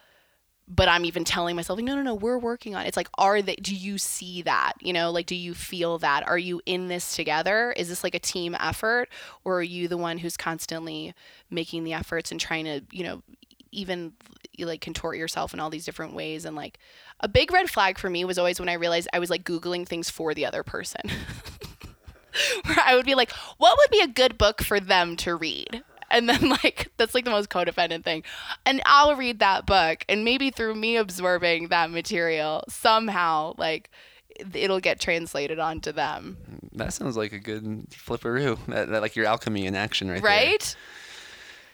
but I'm even telling myself, like, no, no, no, we're working on it. It's like, are they, do you see that? You know, like, do you feel that? Are you in this together? Is this like a team effort? Or are you the one who's constantly making the efforts and trying to, you know, even like contort yourself in all these different ways? And like, a big red flag for me was always when I realized I was like Googling things for the other person. Where I would be like, what would be a good book for them to read? And then, like, that's like the most codependent thing. And I'll read that book, and maybe through me absorbing that material, somehow, like, it'll get translated onto them. That sounds like a good flipperoo. That, that like your alchemy in action right there.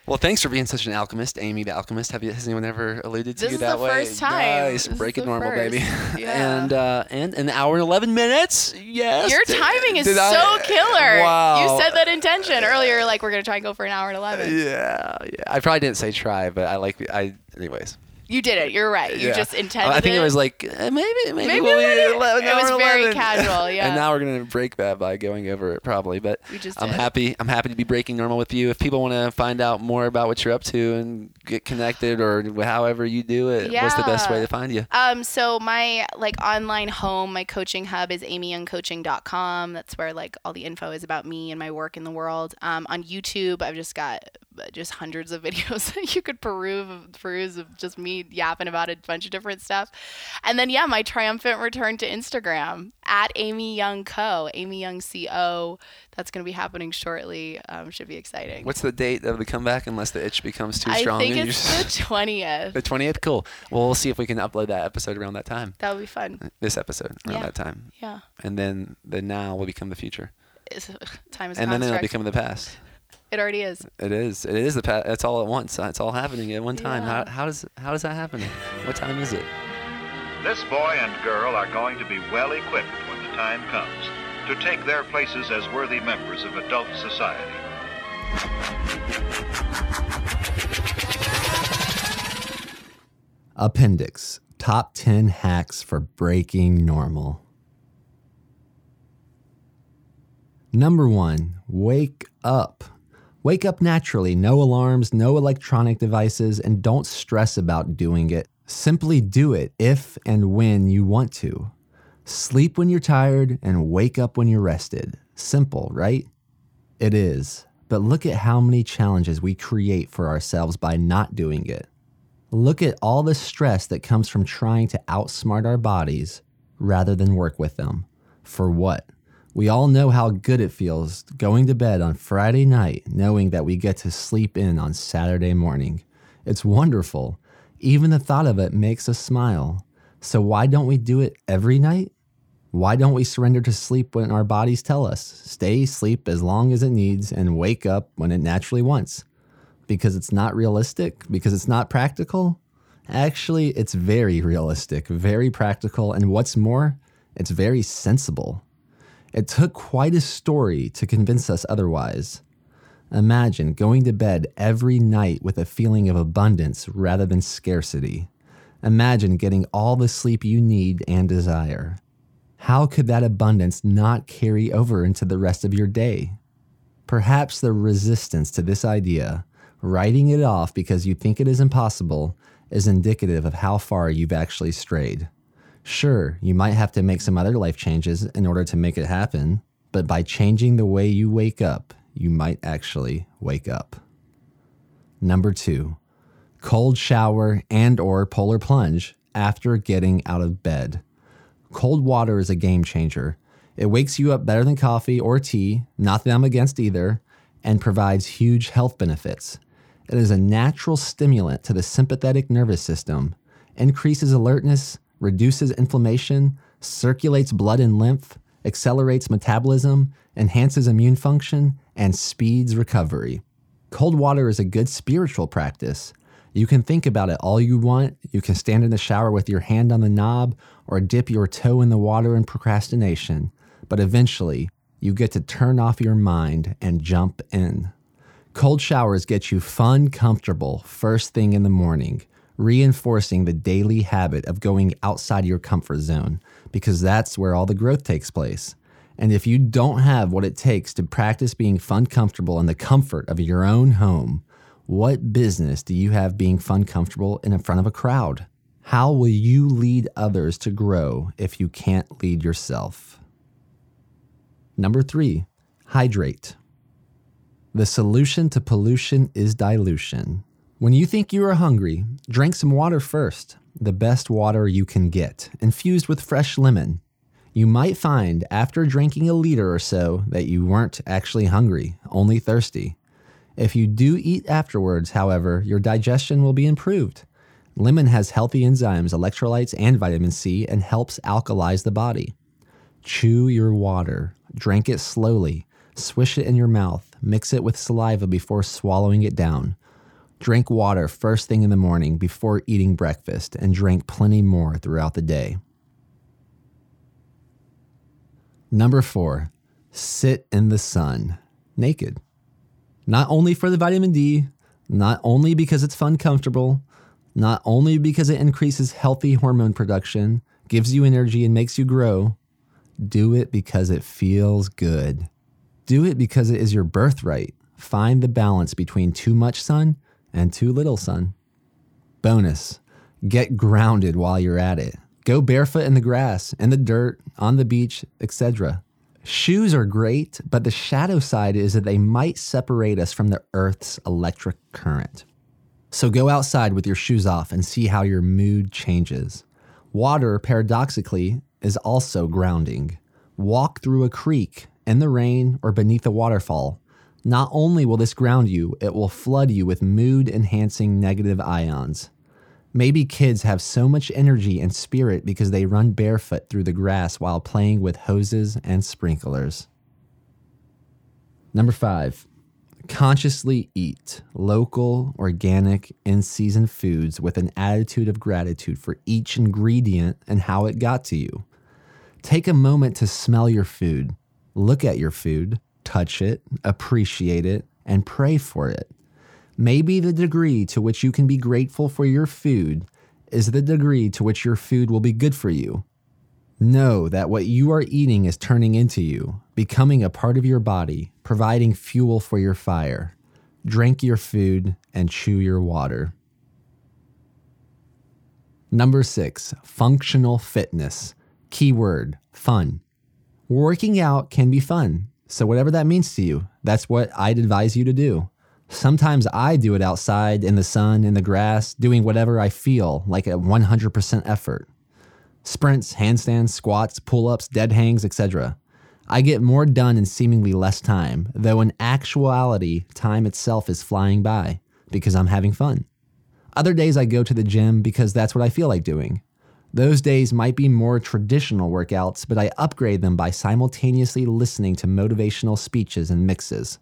Well, thanks for being such an alchemist, Amy the alchemist. Have you has anyone ever alluded to This you is that the way? first time. Nice. This Break it the normal, baby. Yeah. and uh and an hour and eleven minutes. Yes. Your timing is did so I- killer. Wow. You said that intention earlier, like, we're going to try and go for an hour and 11. Yeah, yeah. I probably didn't say try, but I like I. Anyways. You did it. You're right. You Yeah. just intended I think it it was like eh, maybe maybe, Maybe we'll it be was- 11, it was very 11. casual, yeah. And now we're gonna break that by going over it probably, but We just I'm did. happy. I'm happy to be breaking normal with you. If people want to find out more about what you're up to and get connected or however you do it, what's the best way Yeah. to find you? Um, so my like online home, my coaching hub is amyyoungcoaching.com. That's where like all the info is about me and my work in the world. Um, on YouTube, I've just got just hundreds of videos that you could peruse peruse of just me yapping about a bunch of different stuff. And then yeah, my triumphant return to Instagram at Amy Young Co. Amy Young Co. That's gonna be happening shortly. Um, should be exciting. What's the date of the comeback? Unless the itch becomes too strong. I think it's just- the twentieth. the 20th. Cool. Well, we'll see if we can upload that episode around that time. That would be fun. This episode around Yeah. that time, Yeah. and then the now will become the future, It's, time is and then it'll become the past. It already is. It is. It is the past. It's all at once. It's all happening at one time. Yeah. How, how does how does that happen? What time is it? This boy and girl are going to be well equipped when the time comes to take their places as worthy members of adult society. Appendix Top 10 Hacks for Breaking Normal. Number one, wake up. Wake up naturally, no alarms, no electronic devices, and don't stress about doing it. Simply do it if and when you want to. Sleep when you're tired and wake up when you're rested. Simple, right? It is. But look at how many challenges we create for ourselves by not doing it. Look at all the stress that comes from trying to outsmart our bodies rather than work with them. For what? We all know how good it feels going to bed on Friday night knowing that we get to sleep in on Saturday morning. It's wonderful. Even the thought of it makes us smile. So, why don't we do it every night? Why don't we surrender to sleep when our bodies tell us? Stay sleep as long as it needs and wake up when it naturally wants because it's not realistic, because it's not practical? Actually, it's very realistic, very practical, and what's more, it's very sensible. It took quite a story to convince us otherwise. Imagine going to bed every night with a feeling of abundance rather than scarcity. Imagine getting all the sleep you need and desire. How could that abundance not carry over into the rest of your day? Perhaps the resistance to this idea, writing it off because you think it is impossible, is indicative of how far you've actually strayed. Sure, you might have to make some other life changes in order to make it happen, but by changing the way you wake up, you might actually wake up. Number 2. Cold shower and or polar plunge after getting out of bed. Cold water is a game changer. It wakes you up better than coffee or tea, not that I'm against either, and provides huge health benefits. It is a natural stimulant to the sympathetic nervous system, increases alertness, reduces inflammation, circulates blood and lymph, accelerates metabolism, enhances immune function, and speeds recovery. Cold water is a good spiritual practice. You can think about it all you want. You can stand in the shower with your hand on the knob or dip your toe in the water in procrastination. But eventually, you get to turn off your mind and jump in. Cold showers get you fun, comfortable first thing in the morning, reinforcing the daily habit of going outside your comfort zone because that's where all the growth takes place. And if you don't have what it takes to practice being fun, comfortable in the comfort of your own home, what business do you have being fun, comfortable in front of a crowd? How will you lead others to grow if you can't lead yourself? Number three, hydrate. The solution to pollution is dilution. When you think you are hungry, drink some water first, the best water you can get, infused with fresh lemon. You might find after drinking a liter or so that you weren't actually hungry, only thirsty. If you do eat afterwards, however, your digestion will be improved. Lemon has healthy enzymes, electrolytes, and vitamin C and helps alkalize the body. Chew your water, drink it slowly, Swish it in your mouth, mix it with saliva before swallowing it down. Drink water first thing in the morning before eating breakfast, and drink plenty more throughout the day. Number four, sit in the sun naked. Not only for the vitamin D, not only because it's fun, comfortable, not only because it increases healthy hormone production, gives you energy, and makes you grow, do it because it feels good. Do it because it is your birthright. Find the balance between too much sun and too little sun. Bonus get grounded while you're at it. Go barefoot in the grass, in the dirt, on the beach, etc. Shoes are great, but the shadow side is that they might separate us from the Earth's electric current. So go outside with your shoes off and see how your mood changes. Water, paradoxically, is also grounding. Walk through a creek in the rain, or beneath a waterfall. Not only will this ground you, it will flood you with mood enhancing negative ions. Maybe kids have so much energy and spirit because they run barefoot through the grass while playing with hoses and sprinklers. Number five, consciously eat local, organic, in season foods with an attitude of gratitude for each ingredient and how it got to you. Take a moment to smell your food look at your food, touch it, appreciate it, and pray for it. Maybe the degree to which you can be grateful for your food is the degree to which your food will be good for you. Know that what you are eating is turning into you, becoming a part of your body, providing fuel for your fire. Drink your food and chew your water. Number six, functional fitness. Keyword fun. Working out can be fun. So, whatever that means to you, that's what I'd advise you to do. Sometimes I do it outside in the sun, in the grass, doing whatever I feel like a 100% effort. Sprints, handstands, squats, pull ups, dead hangs, etc. I get more done in seemingly less time, though in actuality, time itself is flying by because I'm having fun. Other days I go to the gym because that's what I feel like doing. Those days might be more traditional workouts, but I upgrade them by simultaneously listening to motivational speeches and mixes.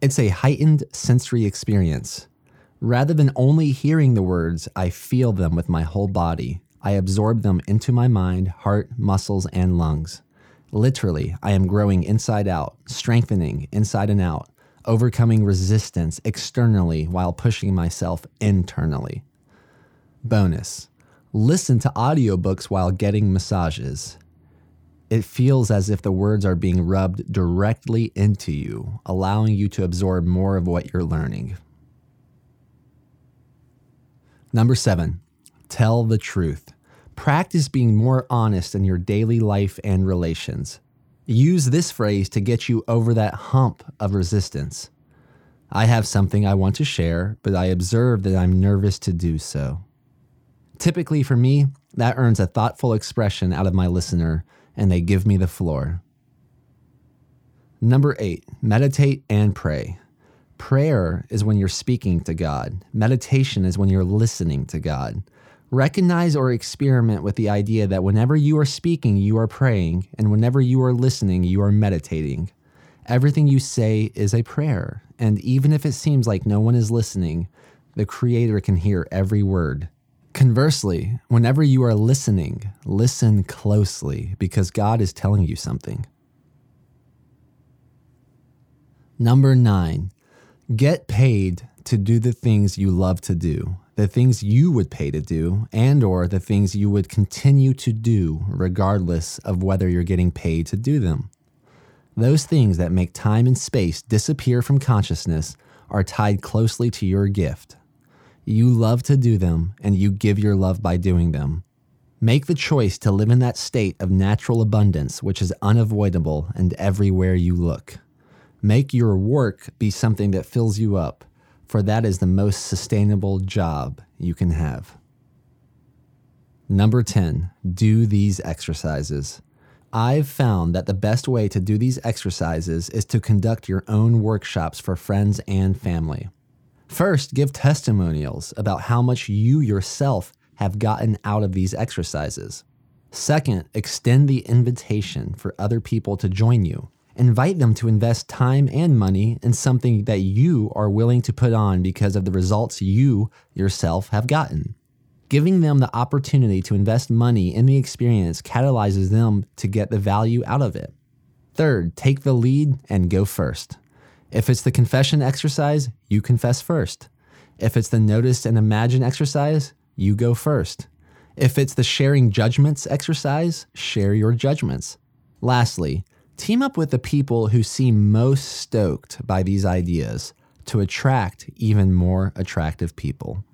It's a heightened sensory experience. Rather than only hearing the words, I feel them with my whole body. I absorb them into my mind, heart, muscles, and lungs. Literally, I am growing inside out, strengthening inside and out, overcoming resistance externally while pushing myself internally. Bonus listen to audiobooks while getting massages. It feels as if the words are being rubbed directly into you, allowing you to absorb more of what you're learning. Number seven, tell the truth. Practice being more honest in your daily life and relations. Use this phrase to get you over that hump of resistance. I have something I want to share, but I observe that I'm nervous to do so. Typically, for me, that earns a thoughtful expression out of my listener, and they give me the floor. Number eight, meditate and pray. Prayer is when you're speaking to God, meditation is when you're listening to God. Recognize or experiment with the idea that whenever you are speaking, you are praying, and whenever you are listening, you are meditating. Everything you say is a prayer, and even if it seems like no one is listening, the Creator can hear every word. Conversely, whenever you are listening, listen closely because God is telling you something. Number nine, get paid to do the things you love to do, the things you would pay to do, and or the things you would continue to do regardless of whether you're getting paid to do them. Those things that make time and space disappear from consciousness are tied closely to your gift. You love to do them, and you give your love by doing them. Make the choice to live in that state of natural abundance, which is unavoidable and everywhere you look. Make your work be something that fills you up, for that is the most sustainable job you can have. Number 10, do these exercises. I've found that the best way to do these exercises is to conduct your own workshops for friends and family. First, give testimonials about how much you yourself have gotten out of these exercises. Second, extend the invitation for other people to join you. Invite them to invest time and money in something that you are willing to put on because of the results you yourself have gotten. Giving them the opportunity to invest money in the experience catalyzes them to get the value out of it. Third, take the lead and go first. If it's the confession exercise, you confess first. If it's the notice and imagine exercise, you go first. If it's the sharing judgments exercise, share your judgments. Lastly, Team up with the people who seem most stoked by these ideas to attract even more attractive people.